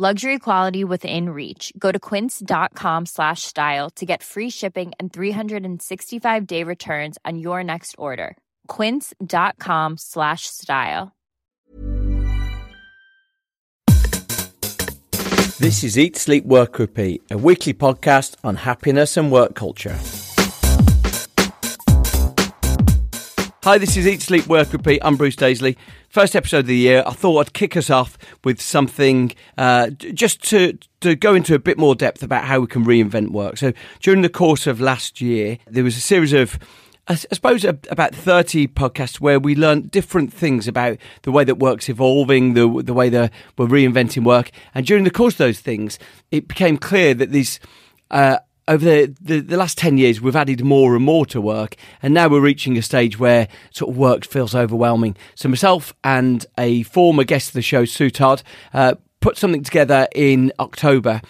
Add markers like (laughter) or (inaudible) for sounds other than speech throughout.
Luxury quality within reach. Go to quince.com slash style to get free shipping and 365 day returns on your next order. Quince.com slash style. This is Eat, Sleep, Work, Repeat, a weekly podcast on happiness and work culture. Hi, this is Eat, Sleep, Work, Repeat. I'm Bruce Daisley. First episode of the year. I thought I'd kick us off with something uh, just to to go into a bit more depth about how we can reinvent work. So during the course of last year, there was a series of I suppose about 30 podcasts where we learned different things about the way that work's evolving, the the way that we're reinventing work. And during the course of those things, it became clear that these uh, over the, the, the, last 10 years, we've added more and more to work. And now we're reaching a stage where sort of work feels overwhelming. So, myself and a former guest of the show, Sue Todd, uh, put something together in October.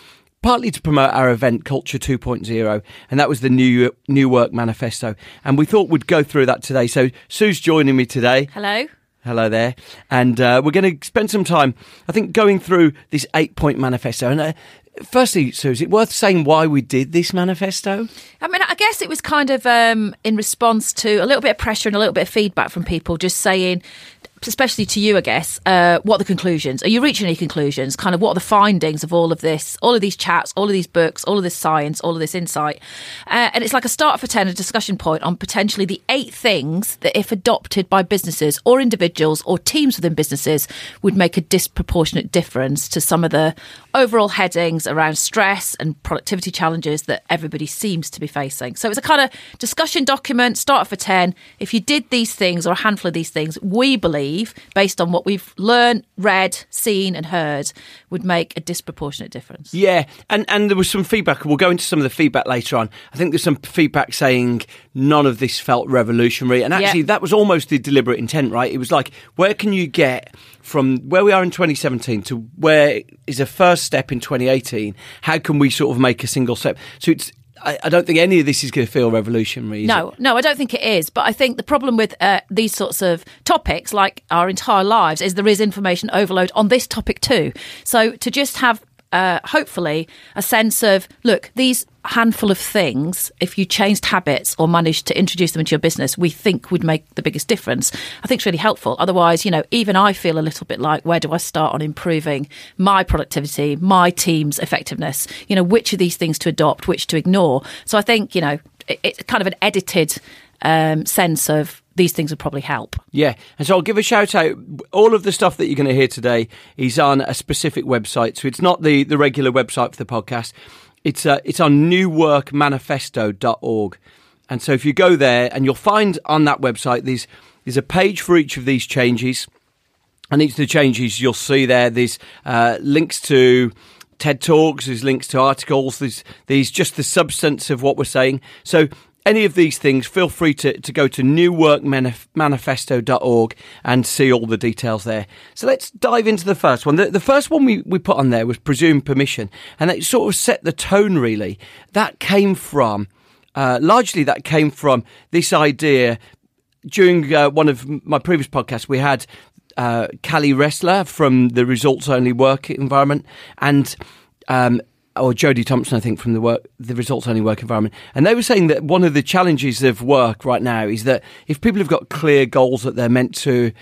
Partly to promote our event Culture 2.0, and that was the new New Work Manifesto. And we thought we'd go through that today. So Sue's joining me today. Hello. Hello there. And uh, we're going to spend some time, I think, going through this eight point manifesto. And uh, firstly, Sue, is it worth saying why we did this manifesto? I mean, I guess it was kind of um, in response to a little bit of pressure and a little bit of feedback from people just saying, especially to you, I guess, uh, what are the conclusions? Are you reaching any conclusions? Kind of what are the findings of all of this, all of these chats, all of these books, all of this science, all of this insight? Uh, and it's like a start for 10, a discussion point on potentially the eight things that, if adopted by businesses or individuals or teams within businesses, would make a disproportionate difference to some of the overall headings around stress and productivity challenges that everybody seems to be facing. So it's a kind of discussion document, start for 10. If you did these things or a handful of these things, we believe believe, based on what we've learned, read, seen, and heard, would make a disproportionate difference. Yeah, and and there was some feedback. We'll go into some of the feedback later on. I think there's some feedback saying none of this felt revolutionary, and actually yeah. that was almost the deliberate intent, right? It was like, where can you get from where we are in 2017 to where is a first step in 2018? How can we sort of make a single step? So it's I, I, don't think any of this is going to feel revolutionary. no, it? no, I don't think it is. But I think the problem with uh, these sorts of topics, like our entire lives, is there is information overload on this topic too. So to just have uh, hopefully a sense of look these handful of things if you changed habits or managed to introduce them into your business we think would make the biggest difference. I think it's really helpful. Otherwise you know even i feel a little bit like where do i start on improving my productivity my team's effectiveness? You know which of these things to adopt which to ignore? So i think you know it, it's kind of an edited um, sense of these things would probably help. Yeah. And so I'll give a shout out. All of the stuff that you're going to hear today is on a specific website. So it's not the, the regular website for the podcast. It's, uh, it's on newworkmanifesto.org. And so if you go there and you'll find on that website, there's, there's a page for each of these changes. And each of the changes you'll see there, there's uh, links to TED Talks, there's links to articles, there's, there's just the substance of what we're saying. So any of these things, feel free to, to go to newworkmanifesto.org and see all the details there. So let's dive into the first one. The, the first one we, we put on there was presumed permission, and it sort of set the tone really. That came from, uh, largely, that came from this idea. During uh, one of my previous podcasts, we had uh, Cali Ressler from the Results Only Work Environment, and um, or Jody Thompson, I think, from the work, the results only work environment, and they were saying that one of the challenges of work right now is that if people have got clear goals that they're meant to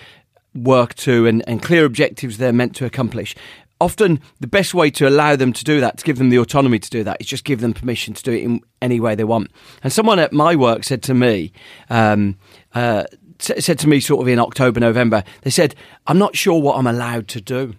work to and, and clear objectives they're meant to accomplish, often the best way to allow them to do that, to give them the autonomy to do that, is just give them permission to do it in any way they want. And someone at my work said to me, um, uh, said to me sort of in October, November, they said, I'm not sure what I'm allowed to do.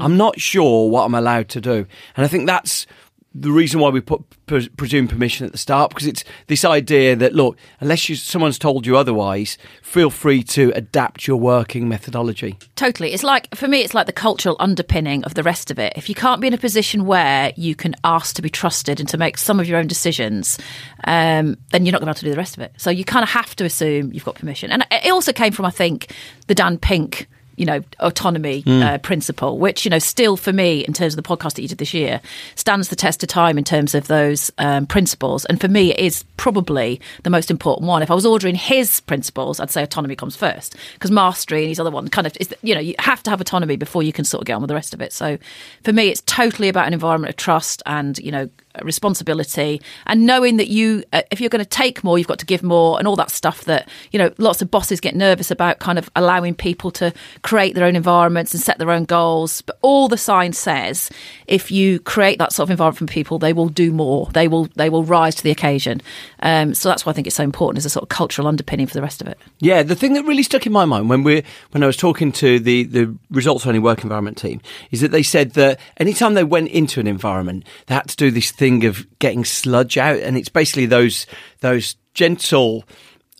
I'm not sure what I'm allowed to do. And I think that's the reason why we put pre- presume permission at the start because it's this idea that look, unless you, someone's told you otherwise, feel free to adapt your working methodology. Totally. It's like, for me, it's like the cultural underpinning of the rest of it. If you can't be in a position where you can ask to be trusted and to make some of your own decisions, um, then you're not going to able to do the rest of it. So you kind of have to assume you've got permission. And it also came from, I think, the Dan Pink you know autonomy Hmm. uh, principle which you know still for me in terms of the podcast that you did this year stands the test of time in terms of those um, principles. And for me it is probably the most important one. If i was ordering his principles i'd say autonomy comes first because mastery and his other one kind of is you know you have to have autonomy before you can sort of get on with the rest of it. So for me it's totally about an environment of trust and you know responsibility and knowing that you uh, if you're going to take more you've got to give more and all that stuff that you know lots of bosses get nervous about kind of allowing people to create their own environments and set their own goals. But all the science says if you create that sort of environment for people they will do more. They will they will rise to the occasion. Um, so that's why I think it's so important as a sort of cultural underpinning for the rest of it. Yeah, the thing that really stuck in my mind when we when I was talking to the the results only work environment team is that they said that anytime they went into an environment, they had to do this thing of getting sludge out, and it's basically those those gentle,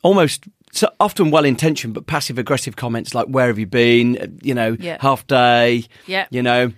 almost. So often well intentioned but passive aggressive comments like "Where have you been?" Uh, You know, Yeah. half day. Yeah. You know,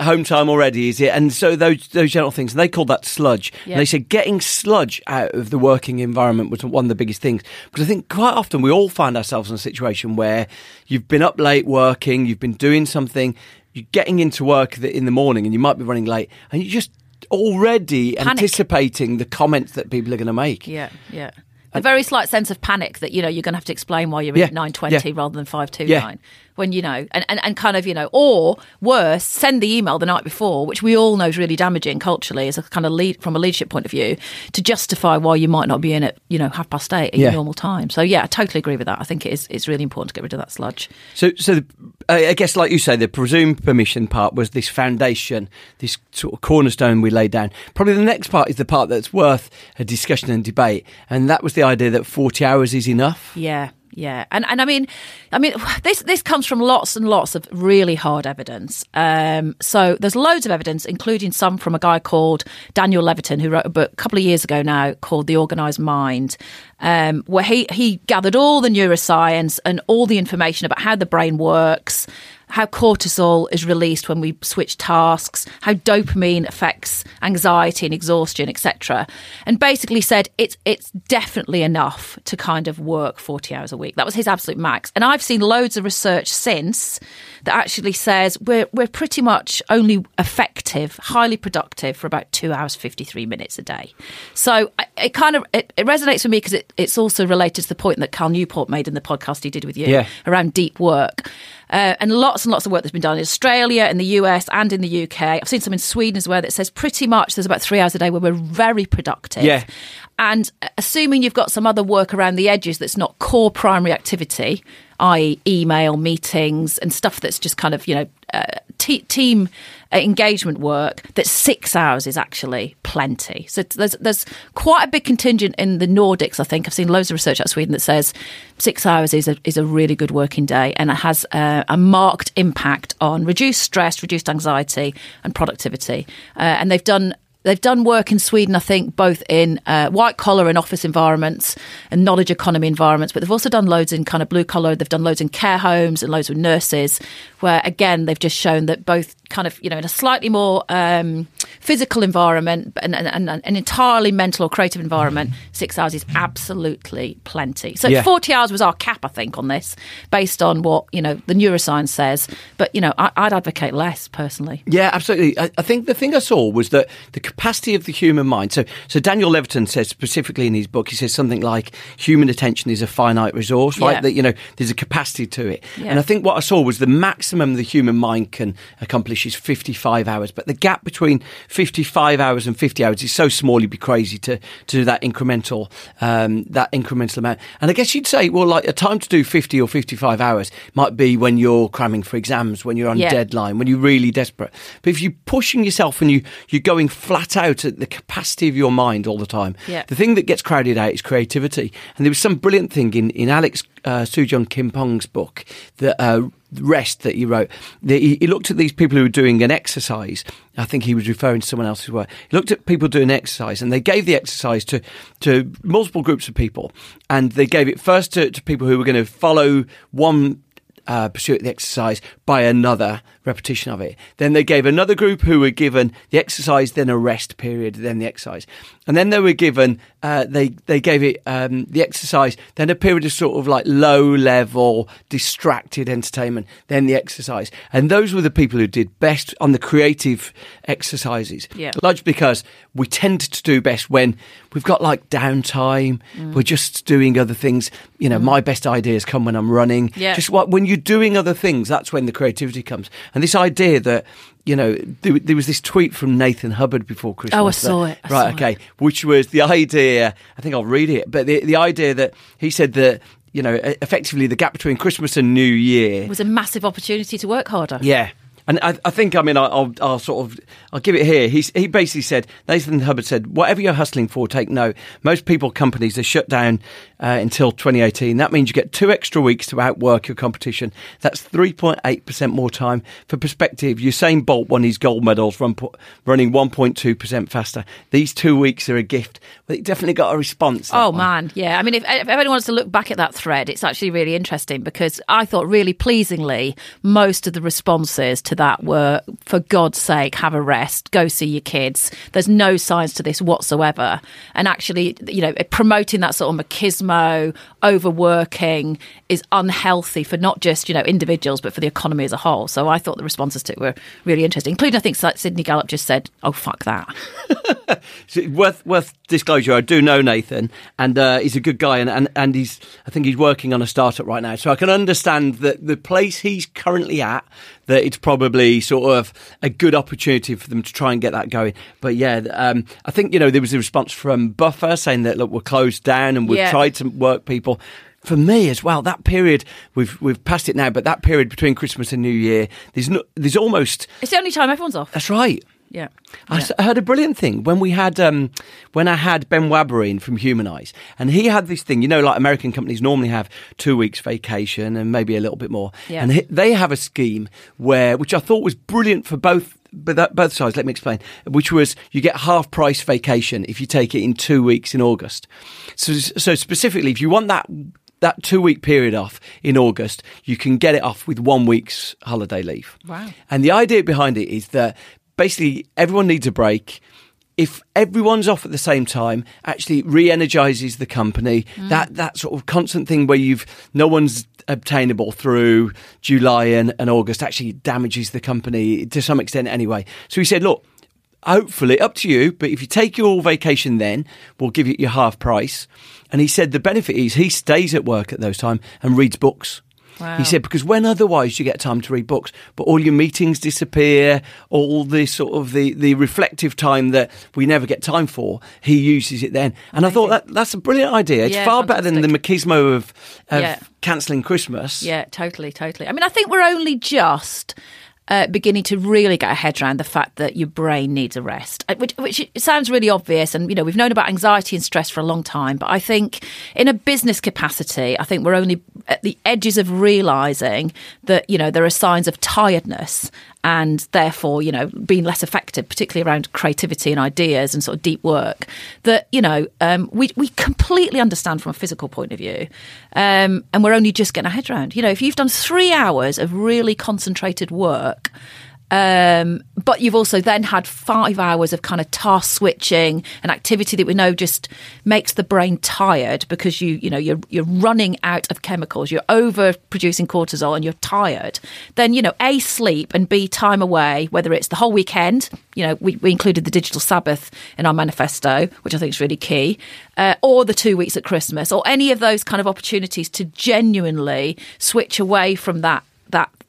home time already is it? And so those those gentle things, and they called that sludge. Yeah. And they said getting sludge out of the working environment was one of the biggest things because I think quite often we all find ourselves in a situation where you've been up late working, you've been doing something, you're getting into work in the morning, and you might be running late, and you just already Panic. anticipating the comments that people are going to make. yeah yeah a very slight sense of panic that you know you're going to have to explain why you're Yeah, in at 920 yeah. rather than 529 Yeah. When you know and, and, and kind of you know or worse send the email the night before which we all know is really damaging culturally as a kind of lead from a leadership point of view to justify why you might not be in at you know half past eight at Yeah. your normal time so yeah i totally agree with that i think it is it's really important to get rid of that sludge So, so the, I guess, like you say, the presumed permission part was this foundation, this sort of cornerstone we laid down. Probably the next part is the part that's worth a discussion and debate, and that was the idea that forty hours is enough. Yeah, yeah, and and I mean, I mean, (sighs) this this comes from lots and lots of really hard evidence. Um, so there's loads of evidence, including some from a guy called Daniel Levitin, who wrote a book a couple of years ago now called The Organized Mind, um, where he he gathered all the neuroscience and all the information about how the brain works. How cortisol is released when we switch tasks, how dopamine affects anxiety and exhaustion, etc. And basically said it's it's definitely enough to kind of work 40 hours a week. That was his absolute max. And I've seen loads of research since that actually says we're we're pretty much only effective, highly productive for about 2 hours 53 minutes a day. So it kind of it, it resonates with me because it, it's also related to the point that Cal Newport made in the podcast he did with you Yeah. around deep work. Uh, and lots and lots of work that's been done in Australia, in the US, and in the UK. I've seen some in Sweden as well that says pretty much there's about three hours a day where we're very productive. Yeah. And assuming you've got some other work around the edges that's not core primary activity, i.e., email, meetings, and stuff that's just kind of, you know, uh, te- team uh, engagement work, that six hours is actually plenty. So there's, there's quite a big contingent in the Nordics, I think. I've seen loads of research out of Sweden that says six hours is a, is a really good working day and it has uh, a marked impact on reduced stress, reduced anxiety, and productivity. Uh, and they've done They've done work in Sweden, I think, both in uh, white collar and office environments and knowledge economy environments, but they've also done loads in kind of blue collar. They've done loads in care homes and loads with nurses, where again, they've just shown that both kind of, you know, in a slightly more um, physical environment and, and, and an entirely mental or creative environment, six hours is absolutely plenty. So Yeah. 40 hours was our cap, I think, on this, based on what, you know, the neuroscience says. But, you know, I, I'd advocate less personally. Yeah, absolutely. I, I think the thing I saw was that the capacity of the human mind. So, so Daniel Levitin says specifically in his book, he says something like human attention is a finite resource, right? Yeah. That, you know, there's a capacity to it. Yeah. And I think what I saw was the maximum the human mind can accomplish is 55 hours. But the gap between 55 hours and 50 hours is so small, you'd be crazy to, to do that incremental, um, that incremental amount. And I guess you'd say, well, like a time to do 50 or 55 hours might be when you're cramming for exams, when you're on Yeah. deadline, when you're really desperate. But if you're pushing yourself and you, you're going flat out at the capacity of your mind all the time, Yeah. the thing that gets crowded out is creativity. And there was some brilliant thing in, in Alex uh, Soojung-Kim Pang's book, the uh, Rest, that he wrote. The, he, he looked at these people who were doing an exercise. I think he was referring to someone else's work. He looked at people doing exercise and they gave the exercise to, to multiple groups of people. And they gave it first to, to people who were going to follow one uh, pursuit of the exercise by another repetition of it. Then they gave another group who were given the exercise, then a rest period, then the exercise, and then they were given uh, they they gave it um, the exercise, then a period of sort of like low level distracted entertainment, then the exercise, and those were the people who did best on the creative exercises. Yeah. largely because we tend to do best when we've got like downtime, Mm. we're just doing other things. You know, my best ideas come when I'm running. Yeah. Just what when you're doing other things, that's when the creativity comes. And this idea that you know there, there was this tweet from Nathan Hubbard before Christmas. Oh, I saw it. I right, saw okay. it. Which was the idea. I think I'll read it, but the the idea that he said that you know effectively the gap between Christmas and New Year was a massive opportunity to work harder. yeah. And I, I think, I mean, I- I'll, I'll sort of, I'll give it here. He's, he basically said, Nathan Hubbard said, whatever you're hustling for, take note. Most people, companies, are shut down uh, until 2018. That means you get two extra weeks to outwork your competition. That's 3.8% more time. For perspective, Usain Bolt won his gold medals run, running 1.2% faster. These two weeks are a gift. But it definitely got a response. Oh one. man, yeah. I mean, if, if anyone wants to look back at that thread, it's actually really interesting because I thought really pleasingly most of the responses to that were, for God's sake, have a rest, go see your kids. There's no science to this whatsoever, and actually, you know, promoting that sort of machismo, overworking is unhealthy for not just you know individuals but for the economy as a whole. So I thought the responses to it were really interesting, including I think like Cindy Gallop just said, "Oh fuck that." (laughs) Worth worth disclosure. I do know Nathan, and uh, he's a good guy, and, and and he's I think he's working on a startup right now. So I can understand that the place he's currently at, that it's probably sort of a good opportunity for them to try and get that going. But yeah, um, I think you know there was a response from Buffer saying that look we're closed down and we've Yeah. tried to work people. For me as well, that period we've we've passed it now, but that period between Christmas and New Year, there's no, there's almost It's the only time everyone's off. that's right. Yeah. I I heard a brilliant thing when we had um, when I had Ben Waber in from Humanyze, and he had this thing. You know, like American companies normally have two weeks vacation and maybe a little bit more, Yeah. and he, they have a scheme where, which I thought was brilliant for both. But that, both sides, let me explain. Which was you get half price vacation if you take it in two weeks in August. So, so specifically, if you want that that two week period off in August, you can get it off with one week's holiday leave. Wow. And the idea behind it is that basically everyone needs a break. If everyone's off at the same time, actually re-energizes the company. Mm. That that sort of constant thing where you've no one's obtainable through July and, and August actually damages the company to some extent anyway. So he said, look, hopefully up to you, but if you take your vacation then, we'll give you your half price. And he said the benefit is he stays at work at those time and reads books. Wow. He said because when otherwise you get time to read books, but all your meetings disappear, all the sort of the, the reflective time that we never get time for, he uses it then. And I thought that that's a brilliant idea. It's Yeah, far better than the machismo of, of Yeah. cancelling Christmas. Yeah, totally, totally. I mean, I think we're only just uh, beginning to really get a head around the fact that your brain needs a rest, uh, which, which sounds really obvious. And, you know, we've known about anxiety and stress for a long time. But I think in a business capacity, I think we're only at the edges of realizing that, you know, there are signs of tiredness and therefore, you know, being less effective, particularly around creativity and ideas and sort of deep work, that, you know, um, we, we completely understand from a physical point of view. Um, and we're only just getting our head around. You know, if you've done three hours of really concentrated work, Um, but you've also then had five hours of kind of task switching, an activity that we know just makes the brain tired because you, you know, you're you're running out of chemicals, you're over producing cortisol, and you're tired. Then you know, a sleep and b time away, whether it's the whole weekend. You know, we, we included the digital Sabbath in our manifesto, which I think is really key, uh, or the two weeks at Christmas, or any of those kind of opportunities to genuinely switch away from that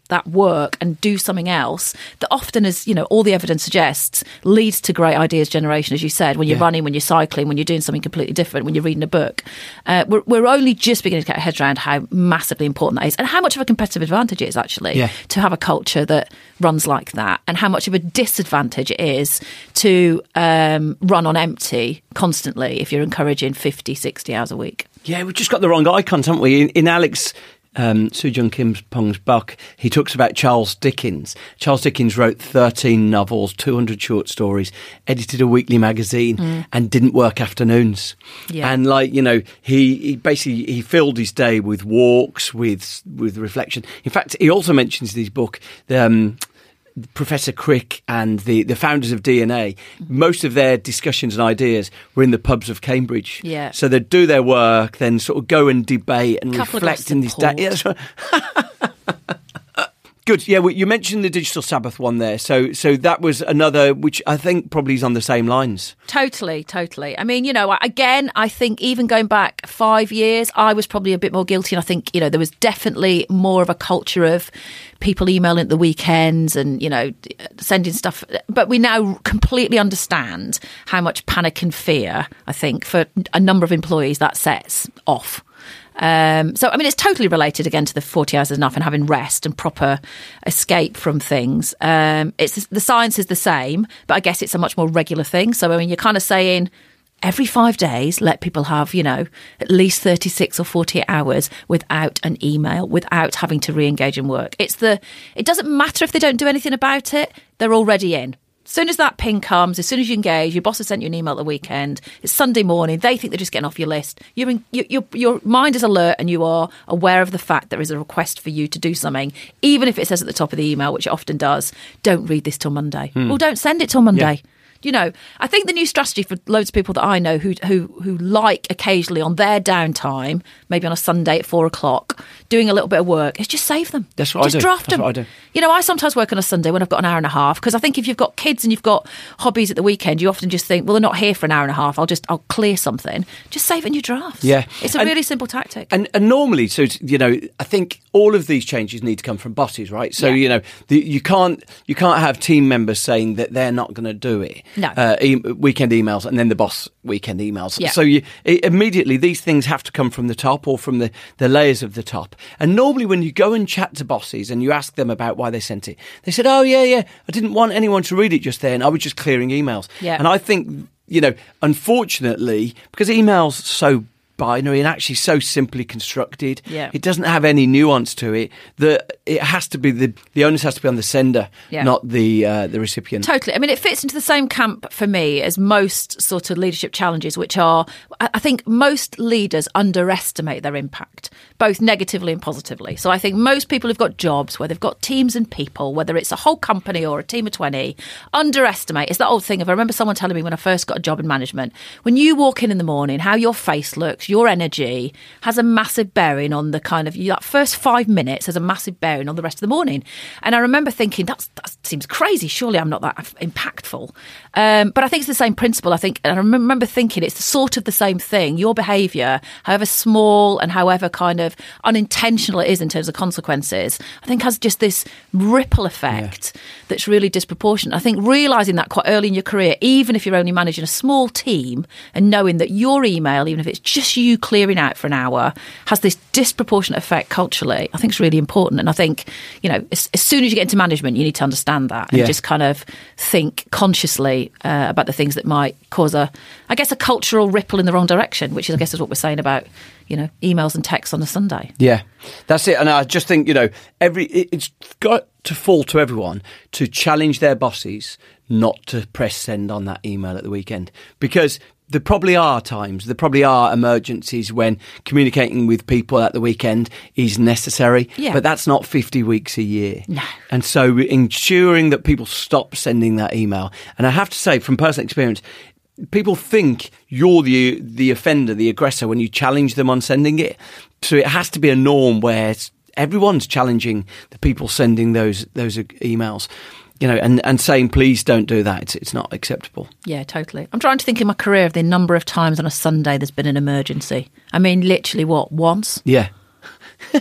that work and do something else that often as you know all the evidence suggests leads to great ideas generation as you said when you're Yeah. running when you're cycling when you're doing something completely different when you're reading a book uh, we're, we're only just beginning to get our heads around how massively important that is and how much of a competitive advantage it is actually Yeah. to have a culture that runs like that and how much of a disadvantage it is to um, run on empty constantly if you're encouraging 50 60 hours a week Yeah, we've just got the wrong icons, haven't we? In, in Alex um, Sujung Kim Pong's book, he talks about Charles Dickens. Charles Dickens wrote 13 novels, 200 short stories, edited a weekly magazine, and didn't work afternoons. Yeah. And like you know, he, he basically he filled his day with walks, with with reflection. In fact, he also mentions in his book. Um, Professor Crick and the, the founders of DNA, most of their discussions and ideas were in the pubs of Cambridge. Yeah. So they'd do their work, then sort of go and debate and Couple reflect in these. this (laughs) day. port. Yeah, that's right. Good. Yeah, well, you mentioned the digital Sabbath one there. So, so that was another, which I think probably is on the same lines. Totally, totally. I mean, you know, again, I think even going back five years, I was probably a bit more guilty. And I think, you know, there was definitely more of a culture of people emailing at the weekends and, you know, sending stuff. But we now completely understand how much panic and fear, I think, for a number of employees that sets off. Um, so, I mean, it's totally related again to the 40 hours is enough and having rest and proper escape from things. Um, it's the science is the same, but I guess it's a much more regular thing. So, I mean, you're kind of saying every five days, let people have, you know, at least 36 or 48 hours without an email, without having to re engage in work. It's the, it doesn't matter if they don't do anything about it, they're already in. As soon as that ping comes, as soon as you engage, your boss has sent you an email at the weekend. It's Sunday morning. They think they're just getting off your list. You're in, you, your your mind is alert, and you are aware of the fact there is a request for you to do something, even if it says at the top of the email, which it often does. Don't read this till Monday. Hmm. Well, don't send it till Monday. You know, I think the new strategy for loads of people that I know who who who like occasionally on their downtime, maybe on a Sunday at four o'clock, doing a little bit of work, is just save them. That's what I just do. draft That's them. I do. You know, I sometimes work on a Sunday when I've got an hour and a half because I think if you've got kids and you've got hobbies at the weekend, you often just think, well, they're not here for an hour and a half. I'll just I'll clear something. Just save it in your drafts. Yeah. it's a And- really simple tactic. And, and normally, so you know, I think all of these changes need to come from bosses, right? So Yeah. you know, the, you can't you can't have team members saying that they're not going to do it. No. uh, e- weekend emails, and then the boss weekend emails. Yeah. So you i immediately these things have to come from the top or from the the layers of the top. And normally, when you go and chat to bosses and you ask them about why they sent it, they said, "Oh yeah, yeah, I didn't want anyone to read it just then. I was just clearing emails." Yeah. And I think you know, unfortunately, because emails so binary and actually so simply constructed. Yeah. It doesn't have any nuance to it. That it has to be the the onus has to be on the sender, Yeah. not the uh, the recipient. Totally. I mean, it fits into the same camp for me as most sort of leadership challenges, which are, I I think most leaders underestimate their impact, both negatively and positively. So I think most people who've got jobs where they've got teams and people, whether it's a whole company or a team of 20, underestimate. It's that old thing of, I remember someone telling me when I first got a job in management, when you walk in in the morning, how your face looks, your energy has a massive bearing on the kind of, that first five minutes has a massive bearing on the rest of the morning. And I remember thinking, That's, that seems crazy. Surely I'm not that impactful. Um, but I think it's the same principle. I think, and I remember thinking it's the sort of the same thing. Your behaviour, however small and however kind of unintentional it is in terms of consequences, I think has just this ripple effect that's really disproportionate. I think realising that quite early in your career, even if you're only managing a small team and knowing that your email, even if it's just you clearing out for an hour, has this disproportionate effect culturally, I think it's really important. And I think, you know, as, as soon as you get into management, you need to understand that and Yeah. just kind of think consciously uh, about the things that might cause a, I guess, a cultural ripple in the wrong direction, which is, I guess, is what we're saying about, you know, emails and texts on a Sunday. Yeah, that's it. And I just think you know, every it- it's got to fall to everyone to challenge their bosses not to press send on that email at the weekend because there probably are times, there probably are emergencies when communicating with people at the weekend is necessary. Yeah. But that's not 50 weeks a year. No. And so ensuring that people stop sending that email. And I have to say, from personal experience, people think you're the the offender, the aggressor when you challenge them on sending it. So it has to be a norm where everyone's challenging the people sending those those emails. You know, and, and saying please don't do that. It's, it's not acceptable. Yeah, totally. I'm trying to think in my career of the number of times on a Sunday there's been an emergency. I mean, literally, what once? Yeah. (laughs)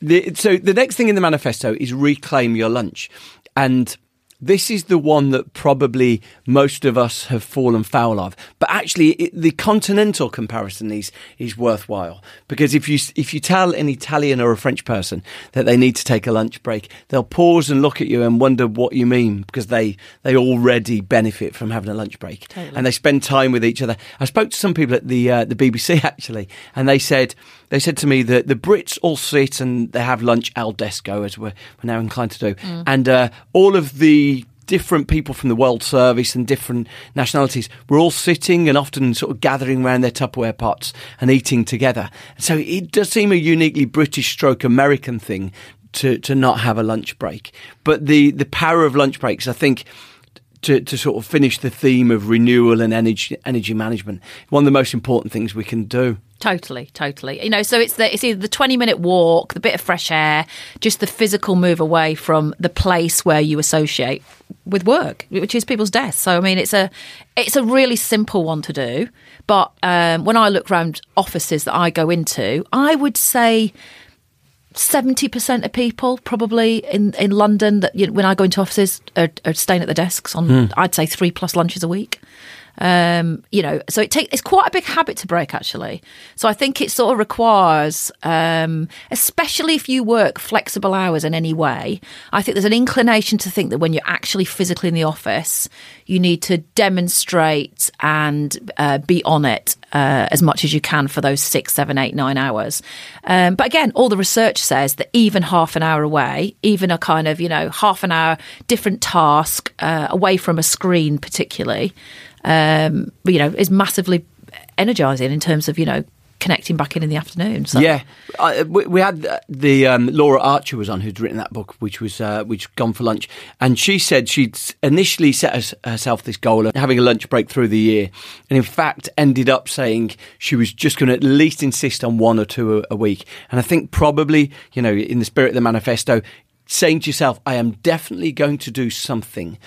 the, so the next thing in the manifesto is reclaim your lunch, and this is the one that probably most of us have fallen foul of. But actually, it, the continental comparison is is worthwhile because if you if you tell an Italian or a French person that they need to take a lunch break, they'll pause and look at you and wonder what you mean because they they already benefit from having a lunch break Totally. and they spend time with each other. I spoke to some people at the uh, the BBC (laughs) actually, and they said they said to me that the Brits all sit and they have lunch al desko, as we're, we're now inclined to do, and uh, all of the different people from the World Service and different nationalities were all sitting and often sort of gathering around their Tupperware pots and eating together. So it does seem a uniquely British stroke American thing to, to not have a lunch break. But the, the power of lunch breaks, I think, to, to sort of finish the theme of renewal and energy energy management, one of the most important things we can do. Totally, totally. You know, so it's the it's either the twenty minute walk, the bit of fresh air, just the physical move away from the place where you associate with work, which is people's desks. So I mean, it's a it's a really simple one to do. But um, when I look around offices that I go into, I would say seventy percent of people probably in, in London that you know, when I go into offices are, are staying at the desks on hmm. I'd say three plus lunches a week. Um, you know, so it take, it's quite a big habit to break actually. So I think it sort of requires, um, especially if you work flexible hours in any way. I think there's an inclination to think that when you're actually physically in the office, you need to demonstrate and uh, be on it uh, as much as you can for those six, seven, eight, nine hours. Um, but again, all the research says that even half an hour away, even a kind of you know half an hour different task uh, away from a screen, particularly, um, you know, is massively energizing in terms of you know connecting back in in the afternoon. So Yeah, uh, we, we had the um, Laura Archer was on who'd written that book, which was uh, which Gone for Lunch, and she said she'd initially set herself this goal of having a lunch break through the year, and in fact ended up saying she was just going to at least insist on one or two a, a week. And I think probably you know in the spirit of the manifesto, saying to yourself, I am definitely going to do something.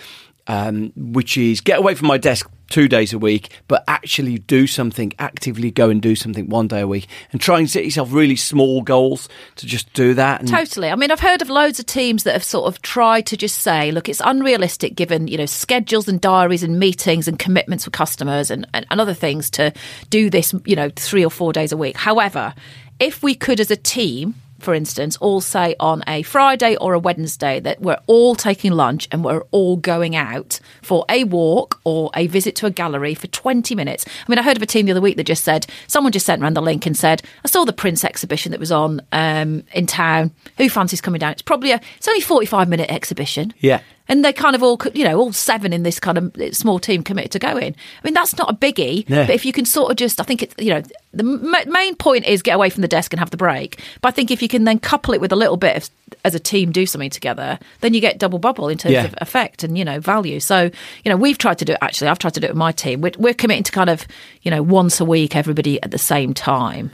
Um, which is get away from my desk two days a week, but actually do something, actively go and do something one day a week, and try and set yourself really small goals to just do that. And Totally. I mean, I've heard of loads of teams that have sort of tried to just say, look, it's unrealistic given, you know, schedules and diaries and meetings and commitments with customers and, and, and other things to do this, you know, three or four days a week. However, if we could as a team, for instance, all say on a Friday or a Wednesday that we're all taking lunch and we're all going out for a walk or a visit to a gallery for 20 minutes. I mean, I heard of a team the other week that just said, someone just sent around the link and said, I saw the Prince exhibition that was on um, in town. Who fancies coming down? It's probably a, it's only 45 minute exhibition. Yeah. And they kind of all, you know, all seven in this kind of small team committed to going. I mean, that's not a biggie. Yeah. But if you can sort of just, I think it's, you know, the m- main point is get away from the desk and have the break. But I think if you can then couple it with a little bit of, as a team, do something together, then you get double bubble in terms Yeah. of effect and, you know, value. So, you know, we've tried to do it, actually, I've tried to do it with my team. We're, we're committing to kind of, you know, once a week, everybody at the same time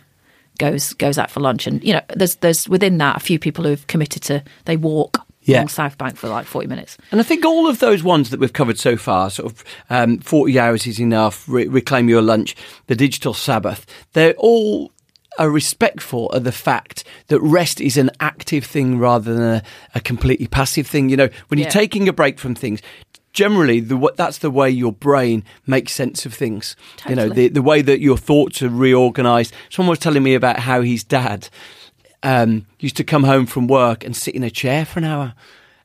goes goes out for lunch and you know there's there's within that a few people who've committed to they walk Yeah. along South Bank for like 40 minutes. And I think all of those ones that we've covered so far, sort of um, 40 hours is enough, re- reclaim your lunch, the digital Sabbath, they're all are respectful of the fact that rest is an active thing rather than a, a completely passive thing. You know, when you're taking a break from things, generally the, that's the way your brain makes sense of things. You know, the, the way that your thoughts are reorganized. Someone was telling me about how his dad um, used to come home from work and sit in a chair for an hour.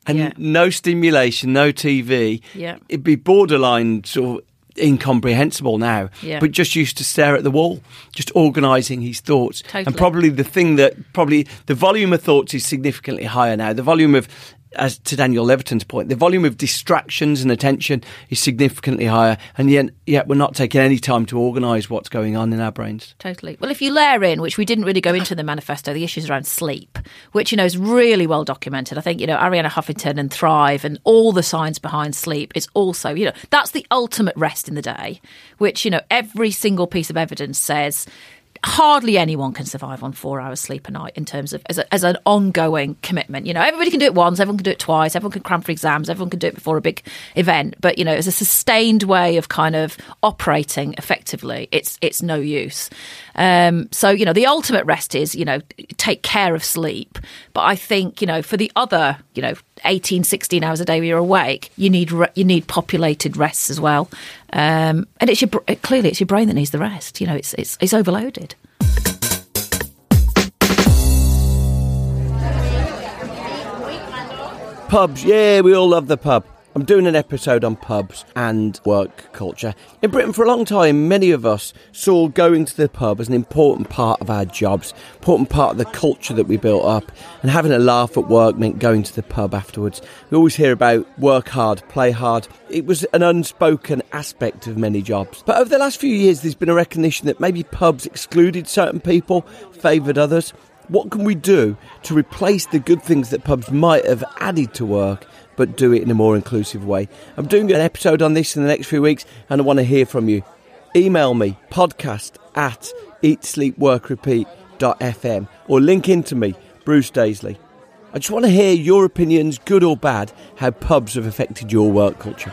And Yeah. no stimulation, no TV. Yeah. It'd be borderline sort of incomprehensible now. Yeah. But just used to stare at the wall, just organising his thoughts. Totally. And probably the thing that probably the volume of thoughts is significantly higher now. The volume of as to Daniel Levitin's point, the volume of distractions and attention is significantly higher, and yet, yet we're not taking any time to organise what's going on in our brains. Totally. Well, if you layer in, which we didn't really go into the manifesto, the issues around sleep, which you know is really well documented. I think you know Arianna Huffington and Thrive and all the science behind sleep is also you know that's the ultimate rest in the day, which you know every single piece of evidence says hardly anyone can survive on four hours sleep a night in terms of as, a, as an ongoing commitment. You know, everybody can do it once, everyone can do it twice, everyone can cram for exams, everyone can do it before a big event. But you know, as a sustained way of kind of operating effectively, it's it's no use. Um, so you know, the ultimate rest is you know take care of sleep. But I think you know for the other you know 18, 16 hours a day you're awake, you need re- you need populated rests as well. Um, and it's your clearly it's your brain that needs the rest. You know, it's it's, it's overloaded. Pubs, yeah, we all love the pub. I'm doing an episode on pubs and work culture. In Britain, for a long time, many of us saw going to the pub as an important part of our jobs, important part of the culture that we built up, and having a laugh at work meant going to the pub afterwards. We always hear about work hard, play hard. It was an unspoken aspect of many jobs. But over the last few years, there's been a recognition that maybe pubs excluded certain people, favoured others. What can we do to replace the good things that pubs might have added to work but do it in a more inclusive way. I'm doing an episode on this in the next few weeks and I want to hear from you. Email me, podcast at eatsleepworkrepeat.fm or link into me, Bruce Daisley. I just want to hear your opinions, good or bad, how pubs have affected your work culture.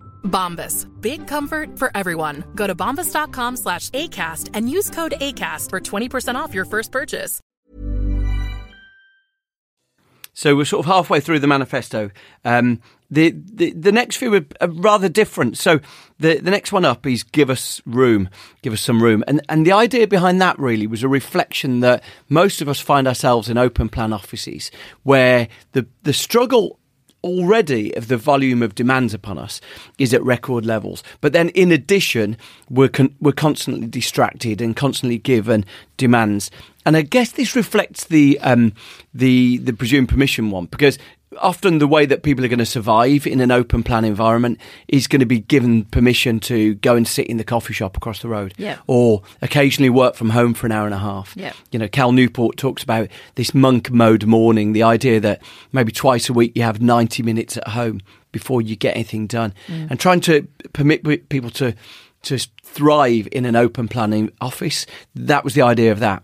Bombas. Big comfort for everyone. Go to bombas.com slash ACAST and use code ACAST for 20% off your first purchase. So we're sort of halfway through the manifesto. Um, the, the the next few are, are rather different. So the the next one up is give us room, give us some room, and and the idea behind that really was a reflection that most of us find ourselves in open plan offices where the the struggle already of the volume of demands upon us is at record levels. But then, in addition, we're con- we're constantly distracted and constantly given demands. And I guess this reflects the um, the the presumed permission one because often the way that people are going to survive in an open plan environment is going to be given permission to go and sit in the coffee shop across the road yeah. or occasionally work from home for an hour and a half. Yeah. You know, Cal Newport talks about this monk mode morning, the idea that maybe twice a week you have 90 minutes at home before you get anything done Mm. and trying to permit people to to thrive in an open planning office. That was the idea of that.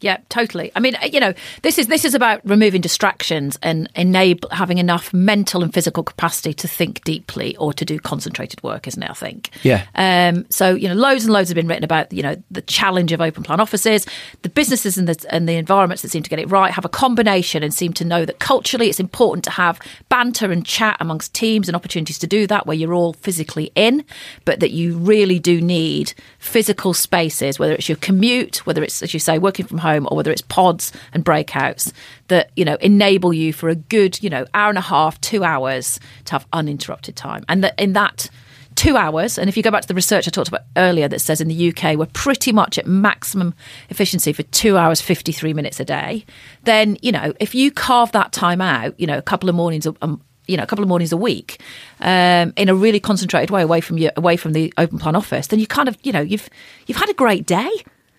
Yeah, totally. I mean, you know, this is this is about removing distractions and enable having enough mental and physical capacity to think deeply or to do concentrated work, isn't it? I think. Yeah. Um, so you know, loads and loads have been written about you know the challenge of open plan offices. The businesses and the and the environments that seem to get it right have a combination and seem to know that culturally it's important to have banter and chat amongst teams and opportunities to do that where you're all physically in, but that you really do need physical spaces, whether it's your commute, whether it's as you say working from home home or whether it's pods and breakouts that you know enable you for a good you know hour and a half, two hours to have uninterrupted time, and that in that two hours. And if you go back to the research I talked about earlier that says in the UK we're pretty much at maximum efficiency for two hours, 53 minutes a day, then, you know, if you carve that time out, you know, a couple of mornings, um, you know, a couple of mornings a week, um, in a really concentrated way away from your away from the open plan office, then you kind of, you know, you've you've had a great day.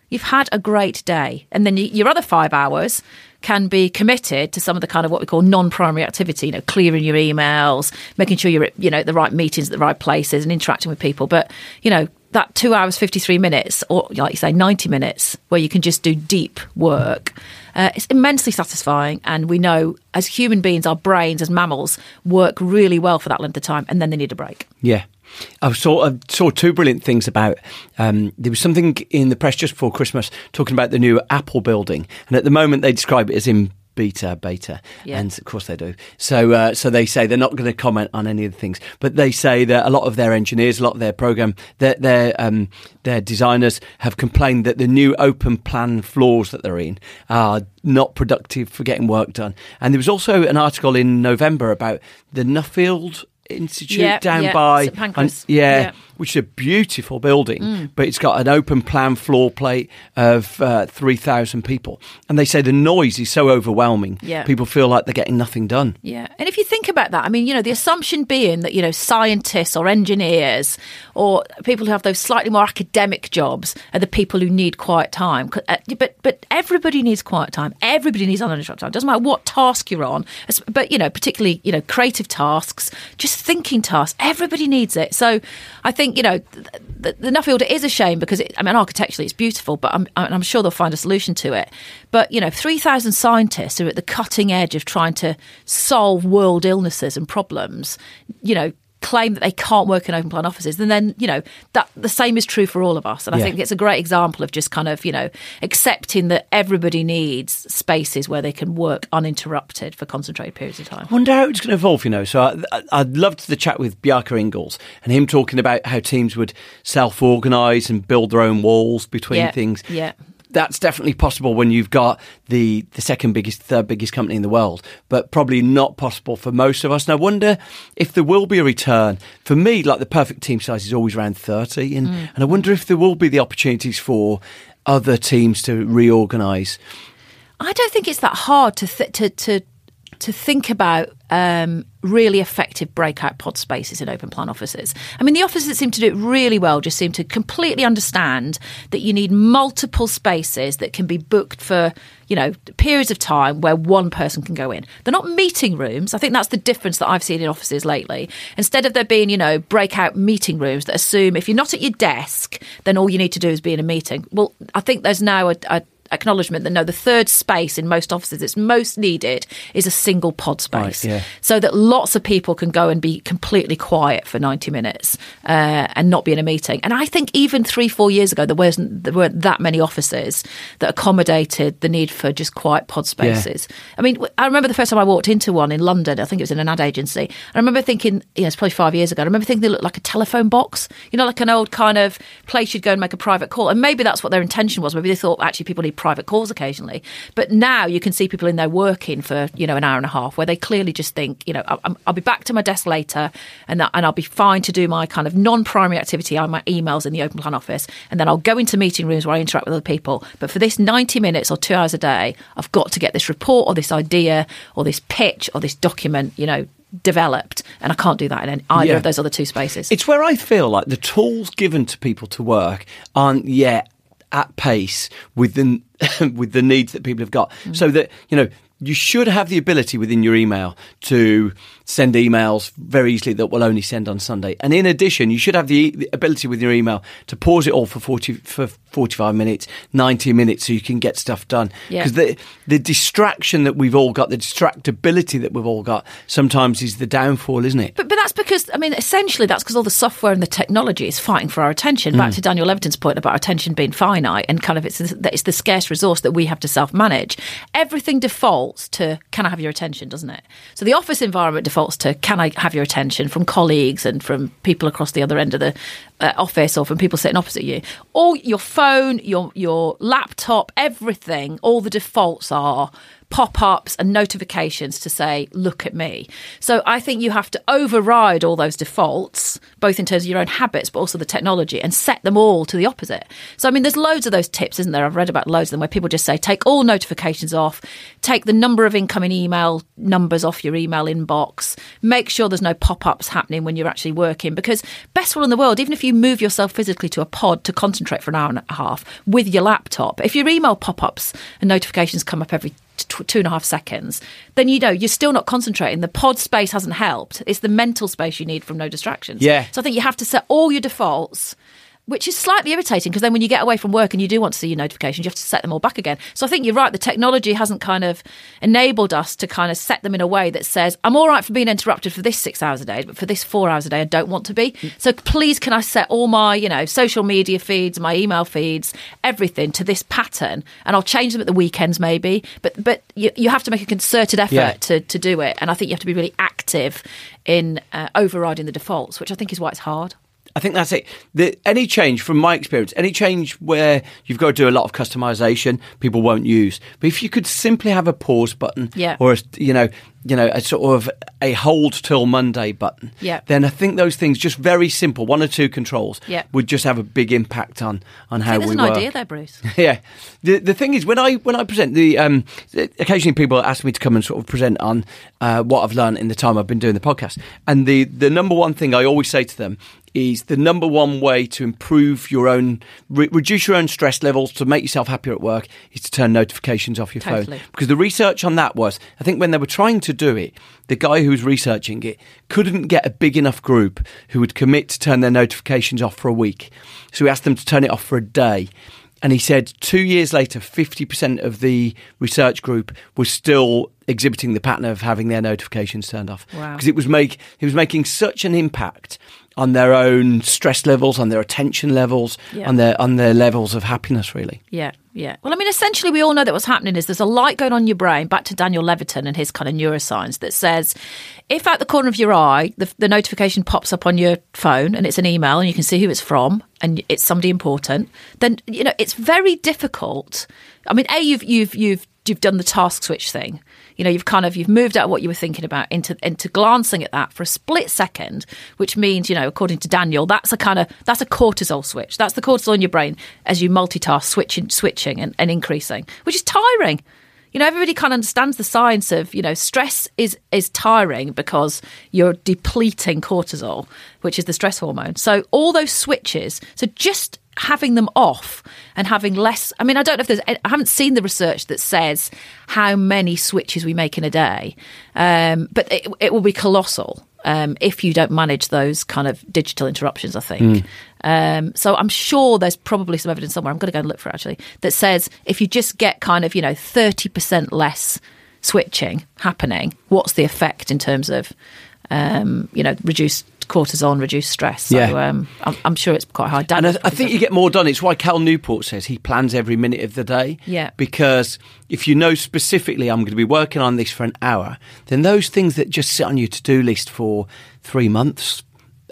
You've had a great day, and then your other five hours can be committed to some of the kind of what we call non-primary activity. You know, clearing your emails, making sure you're at, you know at the right meetings at the right places, and interacting with people. But you know, that two hours fifty three minutes, or like you say, ninety minutes, where you can just do deep work. Uh, it's immensely satisfying, and we know as human beings, our brains as mammals work really well for that length of time, and then they need a break. Yeah. I saw I saw two brilliant things about. Um, there was something in the press just before Christmas talking about the new Apple building, and at the moment they describe it as in beta, beta, Yeah. and of course they do. So, uh, so they say they're not going to comment on any of the things, but they say that a lot of their engineers, a lot of their program, their their um, their designers have complained that the new open plan floors that they're in are not productive for getting work done. And there was also an article in November about the Nuffield Institute Yeah, down yeah, by Pancras. Yeah. Which is a beautiful building, Mm. but it's got an open plan floor plate of uh, 3,000 people. And they say the noise is so overwhelming, Yeah. people feel like they're getting nothing done. Yeah. And if you think about that, I mean, you know, the assumption being that, you know, scientists or engineers or people who have those slightly more academic jobs are the people who need quiet time. Uh, But but everybody needs quiet time. Everybody needs uninterrupted time. It Doesn't matter what task you're on. But, you know, particularly, you know, creative tasks, just thinking tasks. Everybody needs it. So I think, you know, th- the, the Nuffield is a shame because, it, I mean, architecturally it's beautiful, but I'm, I'm sure they'll find a solution to it. But, you know, 3,000 scientists are at the cutting edge of trying to solve world illnesses and problems, you know, claim that they can't work in open plan offices, and then, you know, that the same is true for all of us. And I Yeah. think it's a great example of just kind of, you know, accepting that everybody needs spaces where they can work uninterrupted for concentrated periods of time. I wonder how it's going to evolve, you know. So I, I, I loved the chat with Bjarke Ingels and him talking about how teams would self organise and build their own walls between Yeah, things. yeah. That's definitely possible when you've got the, the second biggest, third biggest company in the world, but probably not possible for most of us. And I wonder if there will be a return. For me, like the perfect team size is always around 30. And, Mm. and I wonder if there will be the opportunities for other teams to reorganise. I don't think it's that hard to th- to to to think about um, really effective breakout pod spaces in open plan offices. I mean, the offices that seem to do it really well just seem to completely understand that you need multiple spaces that can be booked for you know periods of time where one person can go in. They're not meeting rooms. I think that's the difference that I've seen in offices lately. Instead of there being you know breakout meeting rooms that assume if you're not at your desk, then all you need to do is be in a meeting. Well, I think there's now a, a acknowledgement that no, the third space in most offices that's most needed is a single pod space, Right, yeah. so that lots of people can go and be completely quiet for ninety minutes uh, and not be in a meeting. And I think even three, four years ago, there wasn't there weren't that many offices that accommodated the need for just quiet pod spaces. I mean, I remember the first time I walked into one in London. I think it was in an ad agency. I remember thinking, you know, it's probably five years ago. I remember thinking they looked like a telephone box, you know, like an old kind of place you'd go and make a private call. And maybe that's what their intention was. Maybe they thought actually people need private calls occasionally. But now you can see people in there working for you know an hour and a half, where they clearly just think, you know, I- I'm, I'll be back to my desk later, and that, and I'll be fine to do my kind of non-primary activity on my emails in the open plan office, and then I'll go into meeting rooms where I interact with other people. But for this 90 minutes or two hours a day, I've got to get this report or this idea or this pitch or this document, you know. Developed, and I can't do that in either Yeah. of those other two spaces. It's where I feel like the tools given to people to work aren't yet at pace with the (laughs) with the needs that people have got. So that you know you should have the ability within your email to send emails very easily that will only send on Sunday. And in addition, you should have the, the ability with your email to pause it all for 40 for 45 minutes, 90 minutes so you can get stuff done. Yeah. Because the the distraction that we've all got, the distractibility that we've all got sometimes is the downfall, isn't it? But, but that's because, I mean, essentially that's because all the software and the technology is fighting for our attention. Back Mm. to Daniel Levitin's point about attention being finite and kind of it's, that it's the scarce resource that we have to self manage. Everything defaults to can I have your attention, doesn't it? So the office environment defaults to can I have your attention? from colleagues and from people across the other end of the uh, office or from people sitting opposite you, all your phone, your your laptop, everything, all the defaults are pop ups and notifications to say, look at me. So I think you have to override all those defaults, both in terms of your own habits, but also the technology, and set them all to the opposite. So, I mean, there's loads of those tips, isn't there? I've read about loads of them where people just say, take all notifications off, take the number of incoming email numbers off your email inbox, make sure there's no pop ups happening when you're actually working. Because, best one in the world, even if you move yourself physically to a pod to concentrate for an hour and a half with your laptop, if your email pop ups and notifications come up every two and a half seconds, then you know you're still not concentrating. The pod space hasn't helped. It's the mental space you need from no distractions. Yeah. So I think you have to set all your defaults. Which is slightly irritating because then when you get away from work and you do want to see your notifications, you have to set them all back again. So I think you're right. The technology hasn't kind of enabled us to kind of set them in a way that says, I'm all right for being interrupted for this six hours a day, but for this four hours a day, I don't want to be. So please, can I set all my, you know, social media feeds, my email feeds, everything to this pattern, and I'll change them at the weekends maybe. But but you, you have to make a concerted effort Yeah. to to do it, and I think you have to be really active in uh, overriding the defaults, which I think is why it's hard. I think that's it. The, any change, from my experience, any change where you've got to do a lot of customization, people won't use. But if you could simply have a pause button, Yeah. or a, you know, you know, a sort of a hold till Monday button, Yeah. then I think those things, just very simple, one or two controls, Yeah. would just have a big impact on on how we an work. idea there, Bruce. (laughs) yeah. The the thing is, when I when I present the um, occasionally people ask me to come and sort of present on uh, what I've learned in the time I've been doing the podcast, and the the number one thing I always say to them is the number one way to improve your own re- reduce your own stress levels to make yourself happier at work is to turn notifications off your Totally. phone because the research on that was I think when they were trying to do it the guy who was researching it couldn't get a big enough group who would commit to turn their notifications off for a week so he asked them to turn it off for a day and he said two years later, 50% of the research group was still exhibiting the pattern of having their notifications turned off. Wow. Because it was make it was making such an impact on their own stress levels, on their attention levels, Yeah. on their on their levels of happiness, really. Yeah, yeah. Well, I mean, essentially, we all know that what's happening is there's a light going on in your brain, back to Daniel Levitin and his kind of neuroscience, that says if at the corner of your eye, the, the notification pops up on your phone and it's an email and you can see who it's from and it's somebody important, then, you know, it's very difficult. I mean, A, you've, you've, you've, you've done the task switch thing. You know, you've kind of you've moved out of what you were thinking about into into glancing at that for a split second, which means you know, according to Daniel, that's a kind of that's a cortisol switch. That's the cortisol in your brain as you multitask, switching, switching, and, and increasing, which is tiring. You know, everybody kind of understands the science of you know stress is is tiring because you're depleting cortisol, which is the stress hormone. So all those switches, so just having them off and having less. I mean, I don't know if there's. I haven't seen the research that says how many switches we make in a day, um, but it, it will be colossal um, if you don't manage those kind of digital interruptions. I think. Um, so I'm sure there's probably some evidence somewhere. I'm going to go and look for it actually that says if you just get kind of you know thirty percent less switching happening, what's the effect in terms of um, you know reduced cortisol, reduced stress? So Yeah. um, I'm, I'm sure it's quite high. And I, I think you get more done. It's why Cal Newport says he plans every minute of the day. Yeah. Because if you know specifically I'm going to be working on this for an hour, then those things that just sit on your to do list for three months,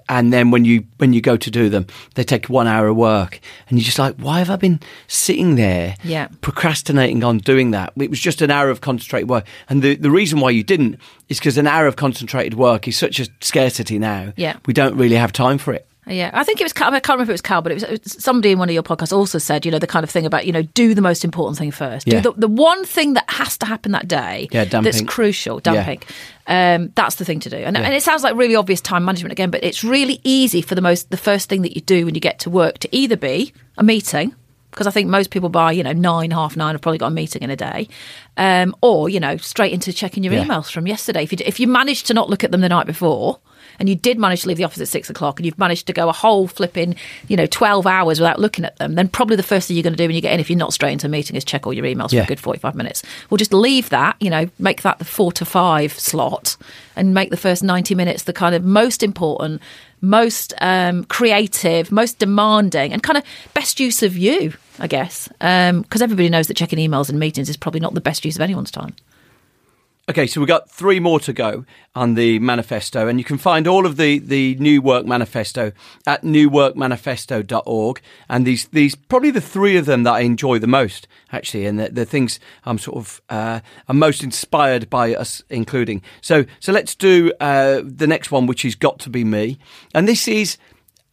and then when you when you go to do them, they take one hour of work, and you're just like, why have I been sitting there, Yeah. procrastinating on doing that? It was just an hour of concentrated work, and the the reason why you didn't is because an hour of concentrated work is such a scarcity now. Yeah. we don't really have time for it. Yeah, I think it was. Cal- I can't remember if it was Cal, but it was, it was somebody in one of your podcasts also said, you know, the kind of thing about you know, do the most important thing first. Yeah. Do the, the one thing that has to happen that day. Yeah, dump That's crucial. Yeah. Dumping. Um, that's the thing to do, and, and it sounds like really obvious time management again, but it's really easy for the most the first thing that you do when you get to work to either be a meeting. Because I think most people by you know nine, half nine have probably got a meeting in a day, um, or you know straight into checking your Yeah. emails from yesterday. If you if you managed to not look at them the night before, and you did manage to leave the office at six o'clock and you've managed to go a whole flipping, you know, 12 hours without looking at them, then probably the first thing you're going to do when you get in, if you're not straight into a meeting, is check all your emails Yeah. for a good 45 minutes. We'll just leave that, you know, make that the four to five slot and make the first 90 minutes the kind of most important, most um, creative, most demanding, and kind of best use of you, I guess. Because everybody knows that checking emails and meetings is probably not the best use of anyone's time. Okay, so we've got three more to go on the manifesto, and you can find all of the, the New Work Manifesto at newworkmanifesto.org. And these, these probably the three of them that I enjoy the most, actually, and the, the things I'm sort of uh, I'm most inspired by us including. So, so let's do uh, the next one, which is Got to Be Me. And this is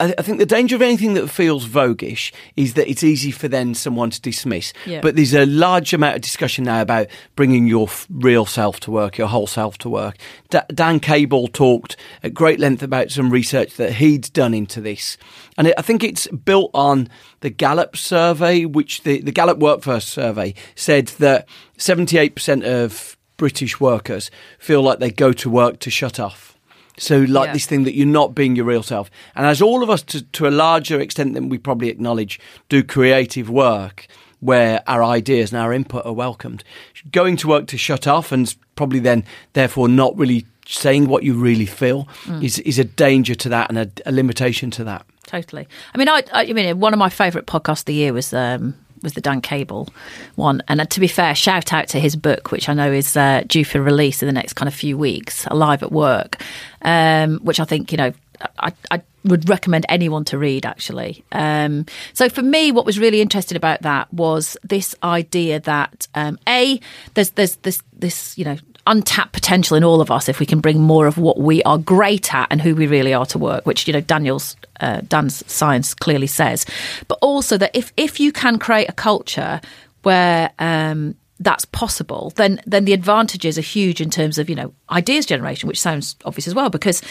I, I think the danger of anything that feels voguish is that it's easy for then someone to dismiss. Yeah. But there's a large amount of discussion now about bringing your f- real self to work, your whole self to work. D- Dan Cable talked at great length about some research that he'd done into this. And it, I think it's built on the Gallup survey, which the, the Gallup Workforce survey said that 78% of British workers feel like they go to work to shut off. So, like Yeah. this thing that you're not being your real self. And as all of us, to, to a larger extent than we probably acknowledge, do creative work where our ideas and our input are welcomed, going to work to shut off and probably then, therefore, not really saying what you really feel is, is a danger to that and a, a limitation to that. Totally. I mean, I, I, I mean, one of my favourite podcasts of the year was um, was the Dan Cable one. And uh, to be fair, shout out to his book, which I know is uh, due for release in the next kind of few weeks, Alive at Work, um, which I think you know I, I would recommend anyone to read actually. Um, so for me, what was really interesting about that was this idea that um, a there's there's this this you know untapped potential in all of us if we can bring more of what we are great at and who we really are to work, which you know Daniel's uh, Dan's science clearly says, but also that if if you can create a culture where um, that's possible, then then the advantages are huge in terms of you know ideas generation, which sounds obvious as well. Because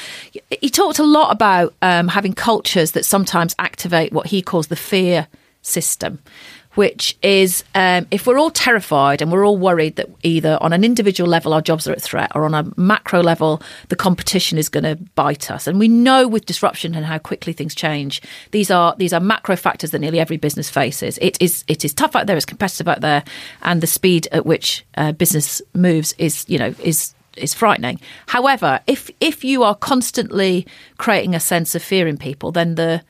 he talked a lot about um, having cultures that sometimes activate what he calls the fear system, which is um, if we're all terrified and we're all worried that either on an individual level our jobs are at threat or on a macro level the competition is going to bite us and we know with disruption and how quickly things change these are these are macro factors that nearly every business faces it is it is tough out there it's competitive out there and the speed at which uh, business moves is you know is is frightening. However, if if you are constantly creating a sense of fear in people, then the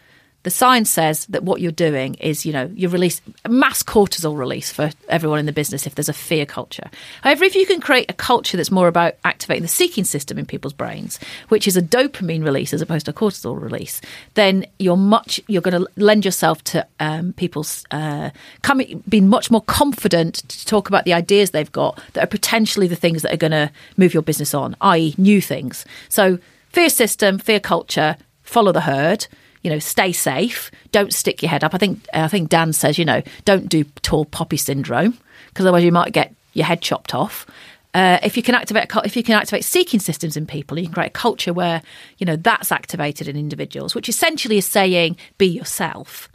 the sign says that what you're doing is, you know, you release mass cortisol release for everyone in the business if there's a fear culture. However, if you can create a culture that's more about activating the seeking system in people's brains, which is a dopamine release as opposed to a cortisol release, then you're much you're going to lend yourself to um, people's uh, coming being much more confident to talk about the ideas they've got that are potentially the things that are going to move your business on, i.e., new things. So fear system, fear culture, follow the herd you know, stay safe. Don't stick your head up. I think I think Dan says, you know, don't do tall poppy syndrome because otherwise you might get your head chopped off. Uh, if you can activate if you can activate seeking systems in people, you can create a culture where you know that's activated in individuals, which essentially is saying be yourself.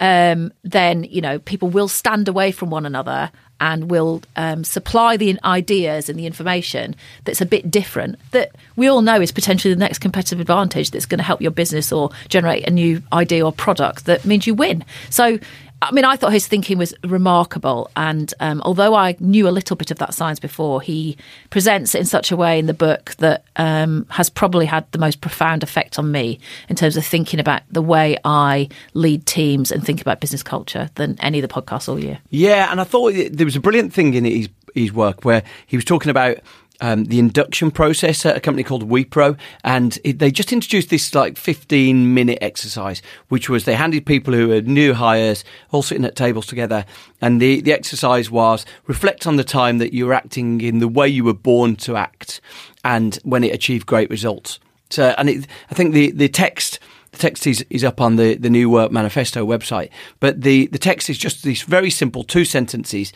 Um, then you know people will stand away from one another and will um, supply the ideas and the information that's a bit different that we all know is potentially the next competitive advantage that's going to help your business or generate a new idea or product that means you win. So, I mean, I thought his thinking was remarkable. And um, although I knew a little bit of that science before, he presents it in such a way in the book that um, has probably had the most profound effect on me in terms of thinking about the way I lead teams and think about business culture than any of the podcasts all year. Yeah, and I thought there was a brilliant thing in his his work where he was talking about um, the induction process at a company called Wipro, and it, they just introduced this like 15 minute exercise, which was they handed people who were new hires all sitting at tables together, and the the exercise was reflect on the time that you were acting in the way you were born to act, and when it achieved great results. So, and it, I think the the text. The text is, is up on the, the New Work Manifesto website, but the, the text is just these very simple two sentences,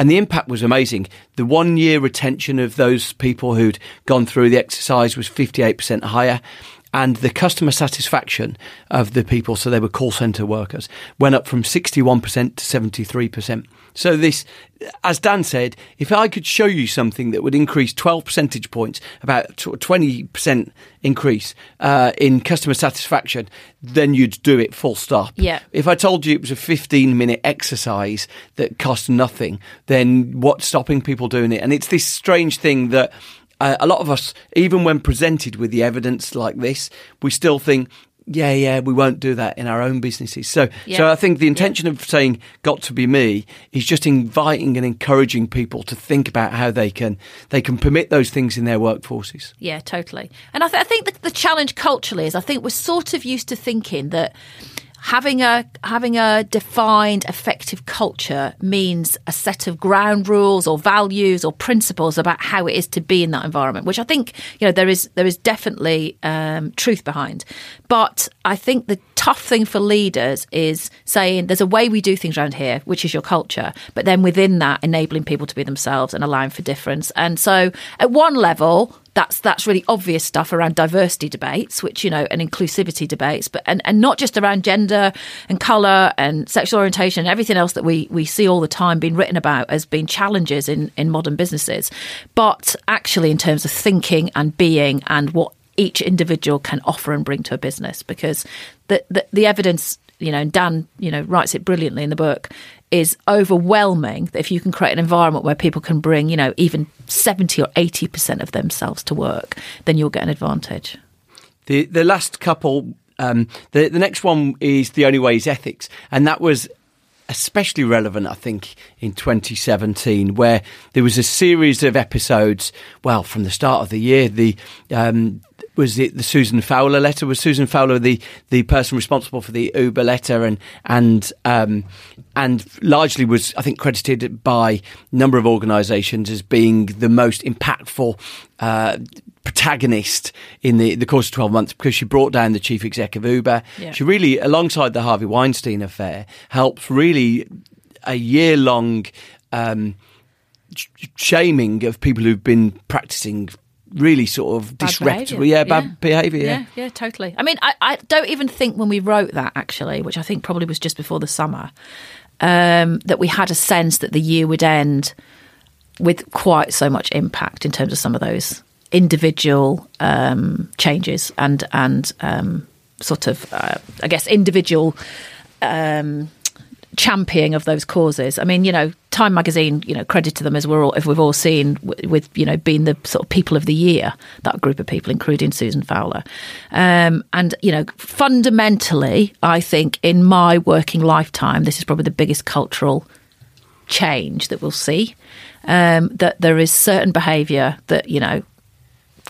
and the impact was amazing. The one year retention of those people who'd gone through the exercise was 58% higher, and the customer satisfaction of the people, so they were call center workers, went up from 61% to 73%. So this, as Dan said, if I could show you something that would increase 12 percentage points, about 20% increase uh, in customer satisfaction, then you'd do it full stop. Yeah. If I told you it was a 15 minute exercise that cost nothing, then what's stopping people doing it? And it's this strange thing that uh, a lot of us, even when presented with the evidence like this, we still think yeah, yeah, we won't do that in our own businesses. So, so I think the intention of saying "got to be me" is just inviting and encouraging people to think about how they can they can permit those things in their workforces. Yeah, totally. And I, th- I think the, the challenge culturally is I think we're sort of used to thinking that having a having a defined effective culture means a set of ground rules or values or principles about how it is to be in that environment which i think you know there is there is definitely um, truth behind. But i think the tough thing for leaders is saying there's a way we do things around here which is your culture but then within that enabling people to be themselves and allowing for difference. And so at one level that's that's really obvious stuff around diversity debates, which you know, and inclusivity debates, but and, and not just around gender and colour and sexual orientation and everything else that we we see all the time being written about as being challenges in in modern businesses, but actually in terms of thinking and being and what each individual can offer and bring to a business, because the the, the evidence. You know, and Dan, you know, writes it brilliantly in the book. Is overwhelming that if you can create an environment where people can bring, you know, even seventy or eighty percent of themselves to work, then you'll get an advantage. The the last couple, um, the the next one is the only way is ethics, and that was especially relevant, I think, in 2017, where there was a series of episodes. Well, from the start of the year, the um, was it the Susan Fowler letter? Was Susan Fowler the, the person responsible for the Uber letter, and and um, and largely was I think credited by a number of organisations as being the most impactful. Uh, protagonist in the, the course of 12 months because she brought down the chief exec of Uber. Yeah. She really, alongside the Harvey Weinstein affair, helped really a year long um, shaming of people who've been practicing really sort of Bad disreputable, yeah, bad behaviour. Yeah. yeah, yeah, totally. I mean, I, I don't even think when we wrote that actually, which I think probably was just before the summer, um, that we had a sense that the year would end with quite so much impact in terms of some of those individual um, changes and and um, sort of, uh, I guess, individual. Um, championing of those causes. I mean, you know, Time Magazine, you know, credit to them as we're all, if we've all seen w- with, you know, being the sort of people of the year, that group of people, including Susan Fowler. Um, and, you know, fundamentally, I think in my working lifetime, this is probably the biggest cultural change that we'll see. Um, that there is certain behaviour that, you know,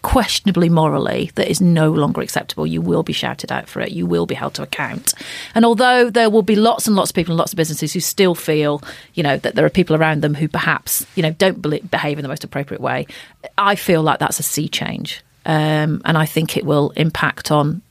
questionably morally that is no longer acceptable, you will be shouted out for it. You will be held to account. And although there will be lots and lots of people and lots of businesses who still feel, you know, that there are people around them who perhaps, you know, don't behave in the most appropriate way, I feel like that's a sea change. Um, and I think it will impact on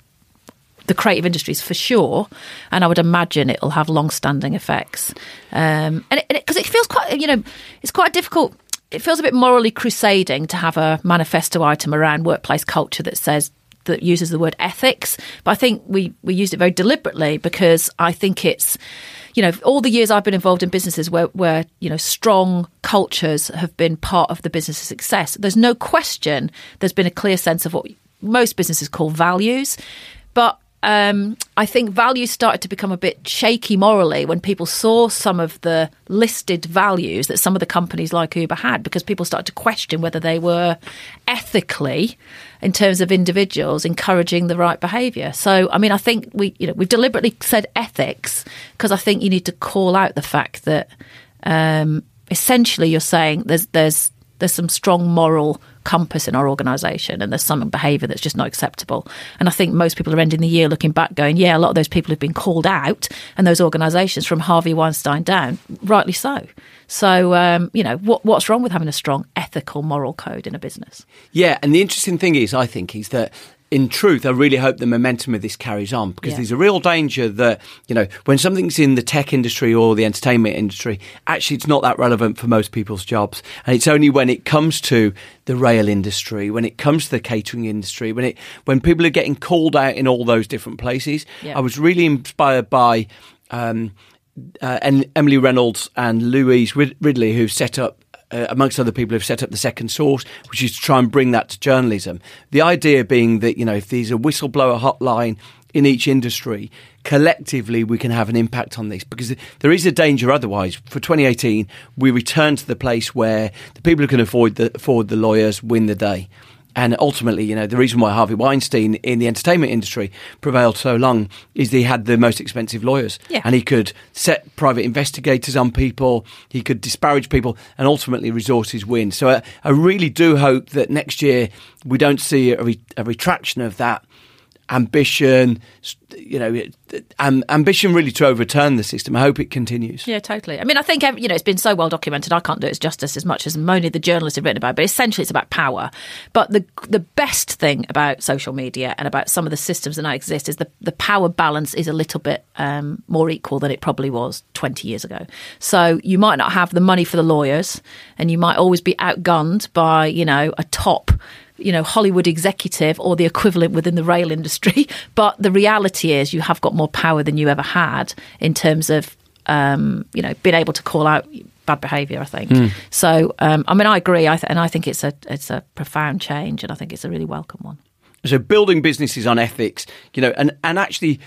the creative industries for sure, and I would imagine it'll have long-standing effects. Um, and because it, it feels quite, you know, it's quite difficult. It feels a bit morally crusading to have a manifesto item around workplace culture that says that uses the word ethics. But I think we we used it very deliberately because I think it's you know, all the years I've been involved in businesses where, where you know strong cultures have been part of the business's success. There's no question. There's been a clear sense of what most businesses call values, but um, I think values started to become a bit shaky morally when people saw some of the listed values that some of the companies like Uber had, because people started to question whether they were ethically, in terms of individuals, encouraging the right behaviour. So, I mean, I think we, you know, we've deliberately said ethics because I think you need to call out the fact that um, essentially you're saying there's there's there's some strong moral compass in our organisation and there's some behaviour that's just not acceptable. And I think most people are ending the year looking back going, yeah, a lot of those people have been called out and those organisations from Harvey Weinstein down, rightly so. So, um, you know, what, what's wrong with having a strong ethical moral code in a business? Yeah, and the interesting thing is, I think, is that in truth, I really hope the momentum of this carries on because Yeah. there's a real danger that, you know, when something's in the tech industry or the entertainment industry, actually it's not that relevant for most people's jobs. And it's only when it comes to the rail industry, when it comes to the catering industry, when it when people are getting called out in all those different places. Yeah. I was really inspired by um, uh, and Emily Reynolds and Louise Rid- Ridley, who've set up, uh, amongst other people, who've set up the Second Source, which is to try and bring that to journalism. The idea being that you know, if there's a whistleblower hotline in each industry, collectively we can have an impact on this because there is a danger otherwise. For 2018, we return to the place where the people who can afford the afford the lawyers win the day. And ultimately, you know, the reason why Harvey Weinstein in the entertainment industry prevailed so long is that he had the most expensive lawyers. Yeah. And he could set private investigators on people, he could disparage people, and ultimately resources win. So I, I really do hope that next year we don't see a, re- a retraction of that ambition, you know, um, ambition really to overturn the system. I hope it continues. Yeah, totally. I mean, I think you know it's been so well documented. I can't do it justice as much as Moni, the journalist, have written about. it, But essentially, it's about power. But the the best thing about social media and about some of the systems that now exist is the the power balance is a little bit um, more equal than it probably was twenty years ago. So you might not have the money for the lawyers, and you might always be outgunned by you know a top you know, Hollywood executive or the equivalent within the rail industry. (laughs) But the reality is you have got more power than you ever had in terms of, um, you know, being able to call out bad behaviour, I think. So, um, I mean, I agree. I th- and I think it's a, it's a profound change and I think it's a really welcome one. So building businesses on ethics, you know, and, and actually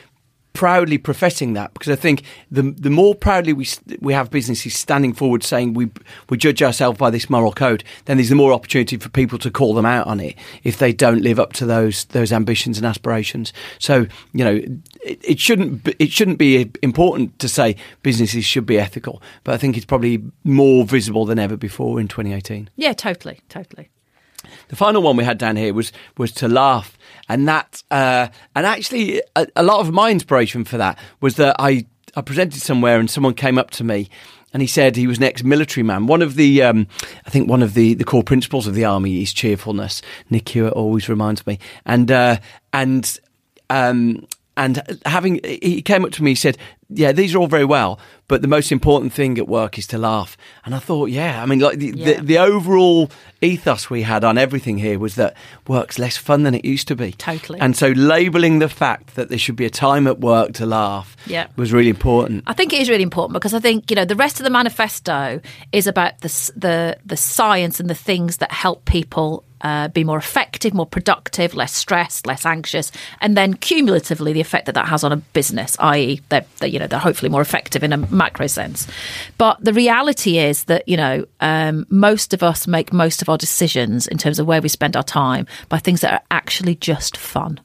proudly professing that because I think the the more proudly we we have businesses standing forward saying we we judge ourselves by this moral code, then there's the more opportunity for people to call them out on it if they don't live up to those those ambitions and aspirations. So you know, it, it shouldn't be, it shouldn't be important to say businesses should be ethical, but I think it's probably more visible than ever before in 2018. Yeah, totally, totally. The final one we had down here was was to laugh, and that uh, and actually a, a lot of my inspiration for that was that I I presented somewhere and someone came up to me. And he said he was an ex-military man. One of the, um, I think, one of the, the core principles of the army is cheerfulness. Nick Hewitt always reminds me, and uh, and um, and having he came up to me, he said, "Yeah, these are all very well, but the most important thing at work is to laugh." And I thought, yeah, I mean, like the, Yeah. the, the overall ethos we had on everything here was that work's less fun than it used to be. Totally. And so labelling the fact that there should be a time at work to laugh Yeah. was really important. I think it is really important because I think you know the rest of the manifesto is about the the the science and the things that help people uh, be more effective, more productive, less stressed, less anxious, and then cumulatively the effect that that has on a business, i.e., they're, they're you know they're hopefully more effective in a macro sense. But the reality is that you know um, most of us make most of our decisions in terms of where we spend our time by things that are actually just fun.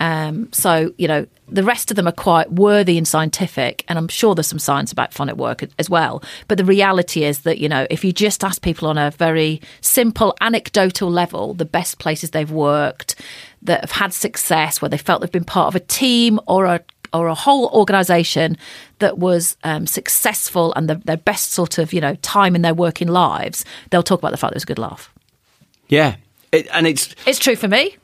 Um, so, you know, the rest of them are quite worthy and scientific, and I'm sure there's some science about fun at work as well. But the reality is that, you know, if you just ask people on a very simple anecdotal level, the best places they've worked, that have had success, where they felt they've been part of a team or a or a whole organisation that was um, successful and the, their best sort of you know time in their working lives, they'll talk about the fact that it was a good laugh. Yeah, it, and it's It's true for me.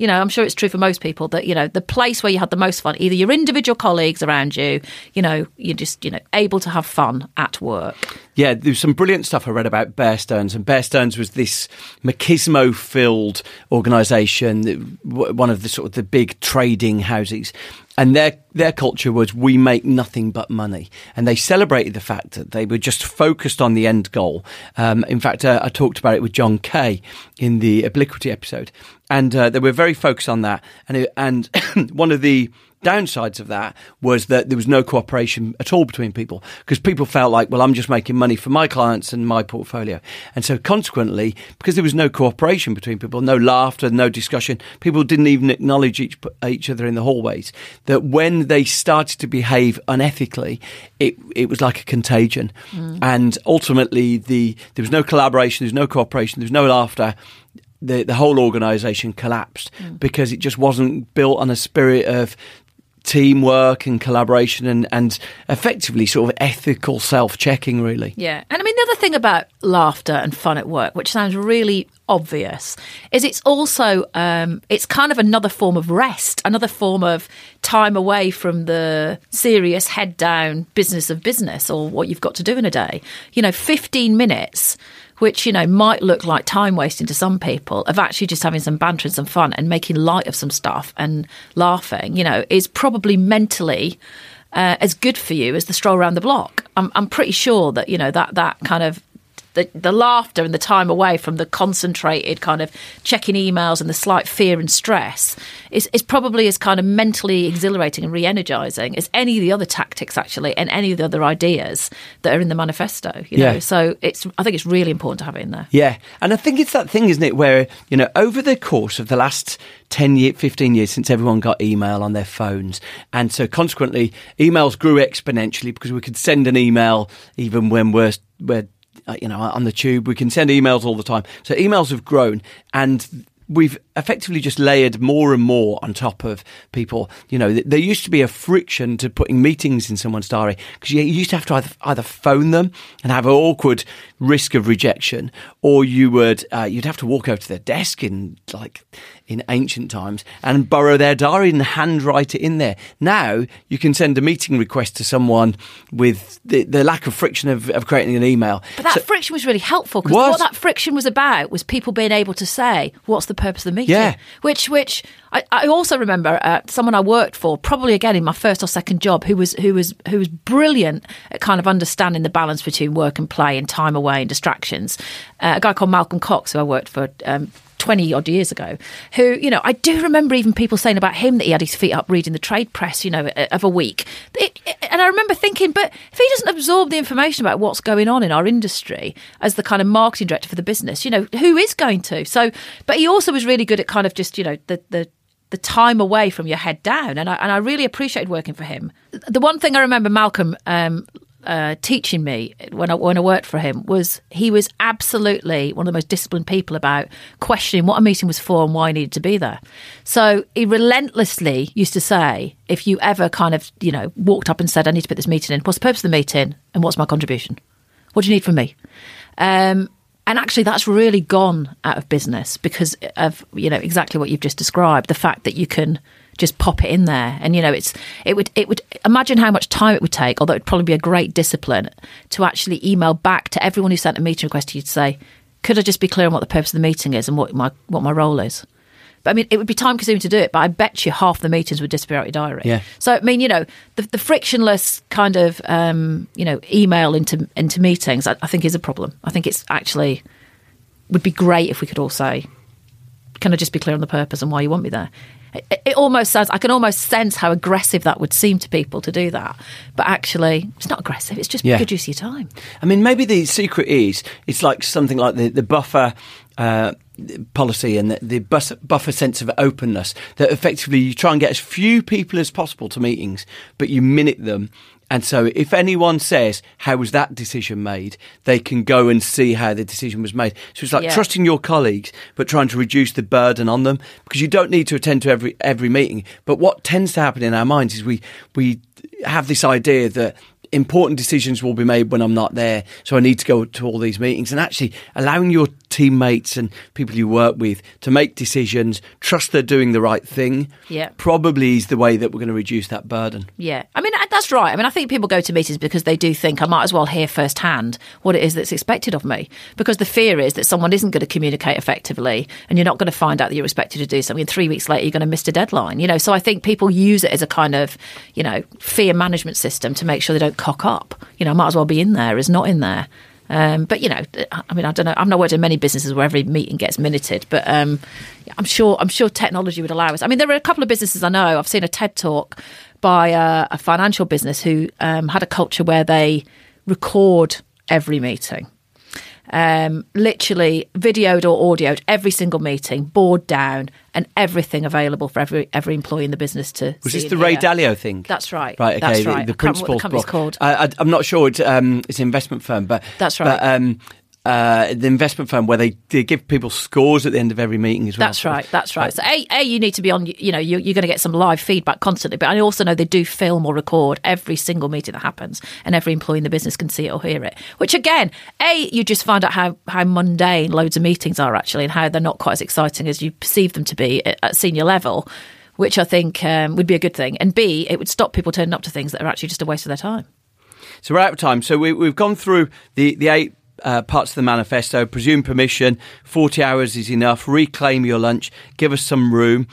You know, I'm sure it's true for most people that, you know, the place where you had the most fun, either your individual colleagues around you, you know, you're just, you know, able to have fun at work. Yeah, there's some brilliant stuff I read about Bear Stearns, and Bear Stearns was this machismo-filled organisation, one of the sort of the big trading houses, and their their culture was we make nothing but money, and they celebrated the fact that they were just focused on the end goal. Um, in fact, uh, I talked about it with John Kay in the Obliquity episode, and uh, they were very focused on that. And it, and (coughs) one of the downsides of that was that there was no cooperation at all between people because people felt like, well, I'm just making money for my clients and my portfolio. And so consequently, because there was no cooperation between people, no laughter, no discussion, people didn't even acknowledge each, each other in the hallways, that when they started to behave unethically, it, it was like a contagion. And ultimately, the, there was no collaboration, there was no cooperation, there was no laughter the the whole organisation collapsed because it just wasn't built on a spirit of teamwork and collaboration and, and effectively sort of ethical self checking really. Yeah. And I mean, the other thing about laughter and fun at work, which sounds really obvious, is it's also, um, it's kind of another form of rest, another form of time away from the serious head down business of business or what you've got to do in a day. You know, 15 minutes which you know might look like time wasting to some people of actually just having some banter and some fun and making light of some stuff and laughing you know is probably mentally uh, as good for you as the stroll around the block. I'm, I'm pretty sure that you know that that kind of the, the laughter and the time away from the concentrated kind of checking emails and the slight fear and stress is, is probably as kind of mentally exhilarating and re-energizing as any of the other tactics actually and any of the other ideas that are in the manifesto you know? Yeah. so it's i think it's really important to have it in there. Yeah, and I think it's that thing, isn't it, where, you know, over the course of the last 10 year, 15 years since everyone got email on their phones, and so consequently, emails grew exponentially because we could send an email even when we're, we're uh, you know, on the tube, we can send emails all the time. So emails have grown, and we've effectively just layered more and more on top of people. You know, there used to be a friction to putting meetings in someone's diary because you used to have to either, either phone them and have an awkward risk of rejection, or you would uh, you'd have to walk over to their desk in like in ancient times and borrow their diary and handwrite it in there. Now you can send a meeting request to someone with the, the lack of friction of, of creating an email. But that So- friction was really helpful because what that friction was about was people being able to say, "What's the purpose of the meeting?" Yeah. Which, which I, I also remember uh, someone I worked for, probably again in my first or second job, who was who was who was brilliant at kind of understanding the balance between work and play and time away and distractions. Uh, a guy called Malcolm Cox, who I worked for. Um, 20 odd years ago, who, you know, I do remember even people saying about him that he had his feet up reading the trade press, you know, of a week. It, and I remember thinking, but if he doesn't absorb the information about what's going on in our industry as the kind of marketing director for the business, you know, who is going to? So, but he also was really good at kind of just, you know, the, the, the time away from your head down. And I, and I really appreciated working for him. The one thing I remember Malcolm um, uh, teaching me when I, when I worked for him was he was absolutely one of the most disciplined people about questioning what a meeting was for and why I needed to be there. So he relentlessly used to say, if you ever kind of, you know, walked up and said, I need to put this meeting in, what's the purpose of the meeting and what's my contribution? What do you need from me? Um, and actually, that's really gone out of business because of you know exactly what you've just described. The fact that you can just pop it in there, and you know it's it would it would imagine how much time it would take. Although it'd probably be a great discipline to actually email back to everyone who sent a meeting request to you to say, could I just be clear on what the purpose of the meeting is and what my what my role is? But I mean, it would be time consuming to do it. But I bet you half the meetings would disappear out of your diary. Yeah. So I mean, you know, the, the frictionless kind of um, you know email into into meetings, I, I think is a problem. I think it's actually would be great if we could all say, "Can I just be clear on the purpose and why you want me there?" It, it almost sounds. I can almost sense how aggressive that would seem to people to do that, but actually, it's not aggressive. It's just Yeah. good use of your time. I mean, maybe the secret is it's like something like the the buffer. Uh, policy and the, the bus, buffer sense of openness that effectively you try and get as few people as possible to meetings, but you minute them. And so, if anyone says, How was that decision made? they can go and see how the decision was made. So, it's like Yeah. trusting your colleagues, but trying to reduce the burden on them because you don't need to attend to every, every meeting. But what tends to happen in our minds is we, we have this idea that important decisions will be made when I'm not there. So I need to go to all these meetings and actually allowing your teammates and people you work with to make decisions, trust they're doing the right thing. Yeah. Probably is the way that we're going to reduce that burden. Yeah, I mean that's right. I mean I think people go to meetings because they do think I might as well hear firsthand what it is that's expected of me. Because the fear is that someone isn't going to communicate effectively, and you're not going to find out that you're expected to do something. And three weeks later, you're going to miss a deadline. You know, so I think people use it as a kind of you know fear management system to make sure they don't cock up. You know, I might as well be in there as not in there. Um, but you know, I mean, I don't know. I've not worked in many businesses where every meeting gets minuted, but um, I'm sure I'm sure technology would allow us. I mean, there are a couple of businesses I know. I've seen a TED talk by a, a financial business who um, had a culture where they record every meeting, um, literally videoed or audioed every single meeting, board down, and everything available for every every employee in the business to. Was this the Ray hear. Dalio thing? That's right. Right. Okay. That's the- right. The, I can't what the company's block. called. I, I, I'm not sure. It's, um, it's an investment firm, but That's But, right. um, uh, the investment firm where they, they give people scores at the end of every meeting as well. That's right. That's right. So, a, a you need to be on. You know, you, you're going to get some live feedback constantly. But I also know they do film or record every single meeting that happens, and every employee in the business can see it or hear it. Which again, a you just find out how how mundane loads of meetings are actually, and how they're not quite as exciting as you perceive them to be at, at senior level. Which I think um, would be a good thing, and B, it would stop people turning up to things that are actually just a waste of their time. So we're out of time. So we, we've gone through the, the eight uh, parts of the manifesto. Presume permission. Forty hours is enough. Reclaim your lunch. Give us some room.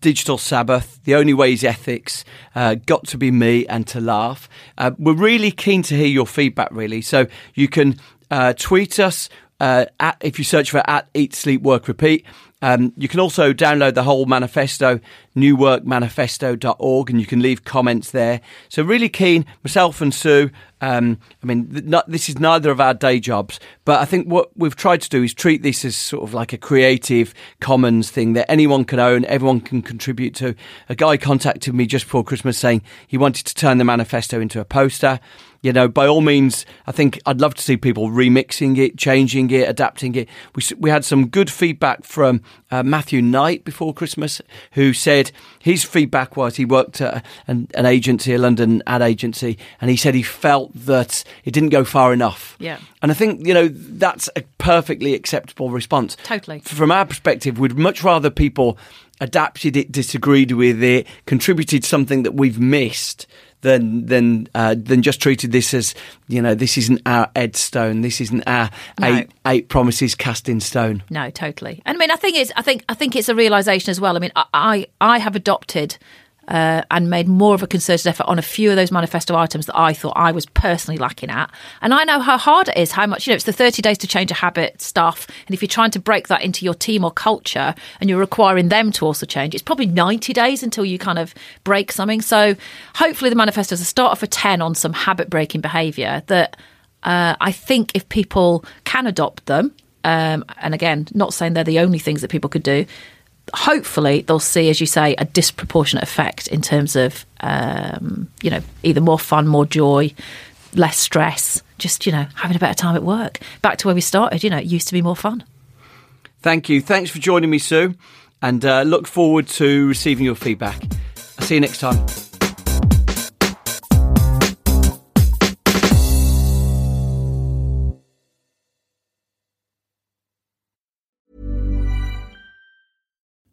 Digital Sabbath, The Only Way is Ethics, uh, Got to Be Me, and To Laugh. Uh, we're really keen to hear your feedback, really. So you can uh, tweet us uh, at, if you search for at Eat, Sleep, Work, Repeat. Um, you can also download the whole manifesto, newworkmanifesto.org, and you can leave comments there. So, really keen, myself and Sue. Um, I mean, th- not, this is neither of our day jobs, but I think what we've tried to do is treat this as sort of like a creative commons thing that anyone can own, everyone can contribute to. A guy contacted me just before Christmas saying he wanted to turn the manifesto into a poster you know, by all means, I think I'd love to see people remixing it, changing it, adapting it. We, we had some good feedback from uh, Matthew Knight before Christmas, who said his feedback was he worked at an, an, agency, a London ad agency, and he said he felt that it didn't go far enough. Yeah. And I think, you know, that's a perfectly acceptable response. Totally. From our perspective, we'd much rather people adapted it, disagreed with it, contributed something that we've missed than than uh, than just treated this as you know this isn't our Ed Stone, this isn't our no. eight eight promises cast in stone. No, totally. And I mean, I think it's I think I think it's a realization as well. I mean, I I, I have adopted uh, and made more of a concerted effort on a few of those manifesto items that I thought I was personally lacking at. And I know how hard it is, how much, you know, it's the 30 days to change a habit stuff. And if you're trying to break that into your team or culture and you're requiring them to also change, it's probably 90 days until you kind of break something. So hopefully the manifesto is a start off a 10 on some habit breaking behaviour that uh, I think if people can adopt them, um, and again, not saying they're the only things that people could do, hopefully they'll see, as you say, a disproportionate effect in terms of, um, you know, either more fun, more joy, less stress, just, you know, having a better time at work. Back to where we started, you know, it used to be more fun. Thank you. Thanks for joining me, Sue, and uh, look forward to receiving your feedback. I'll see you next time.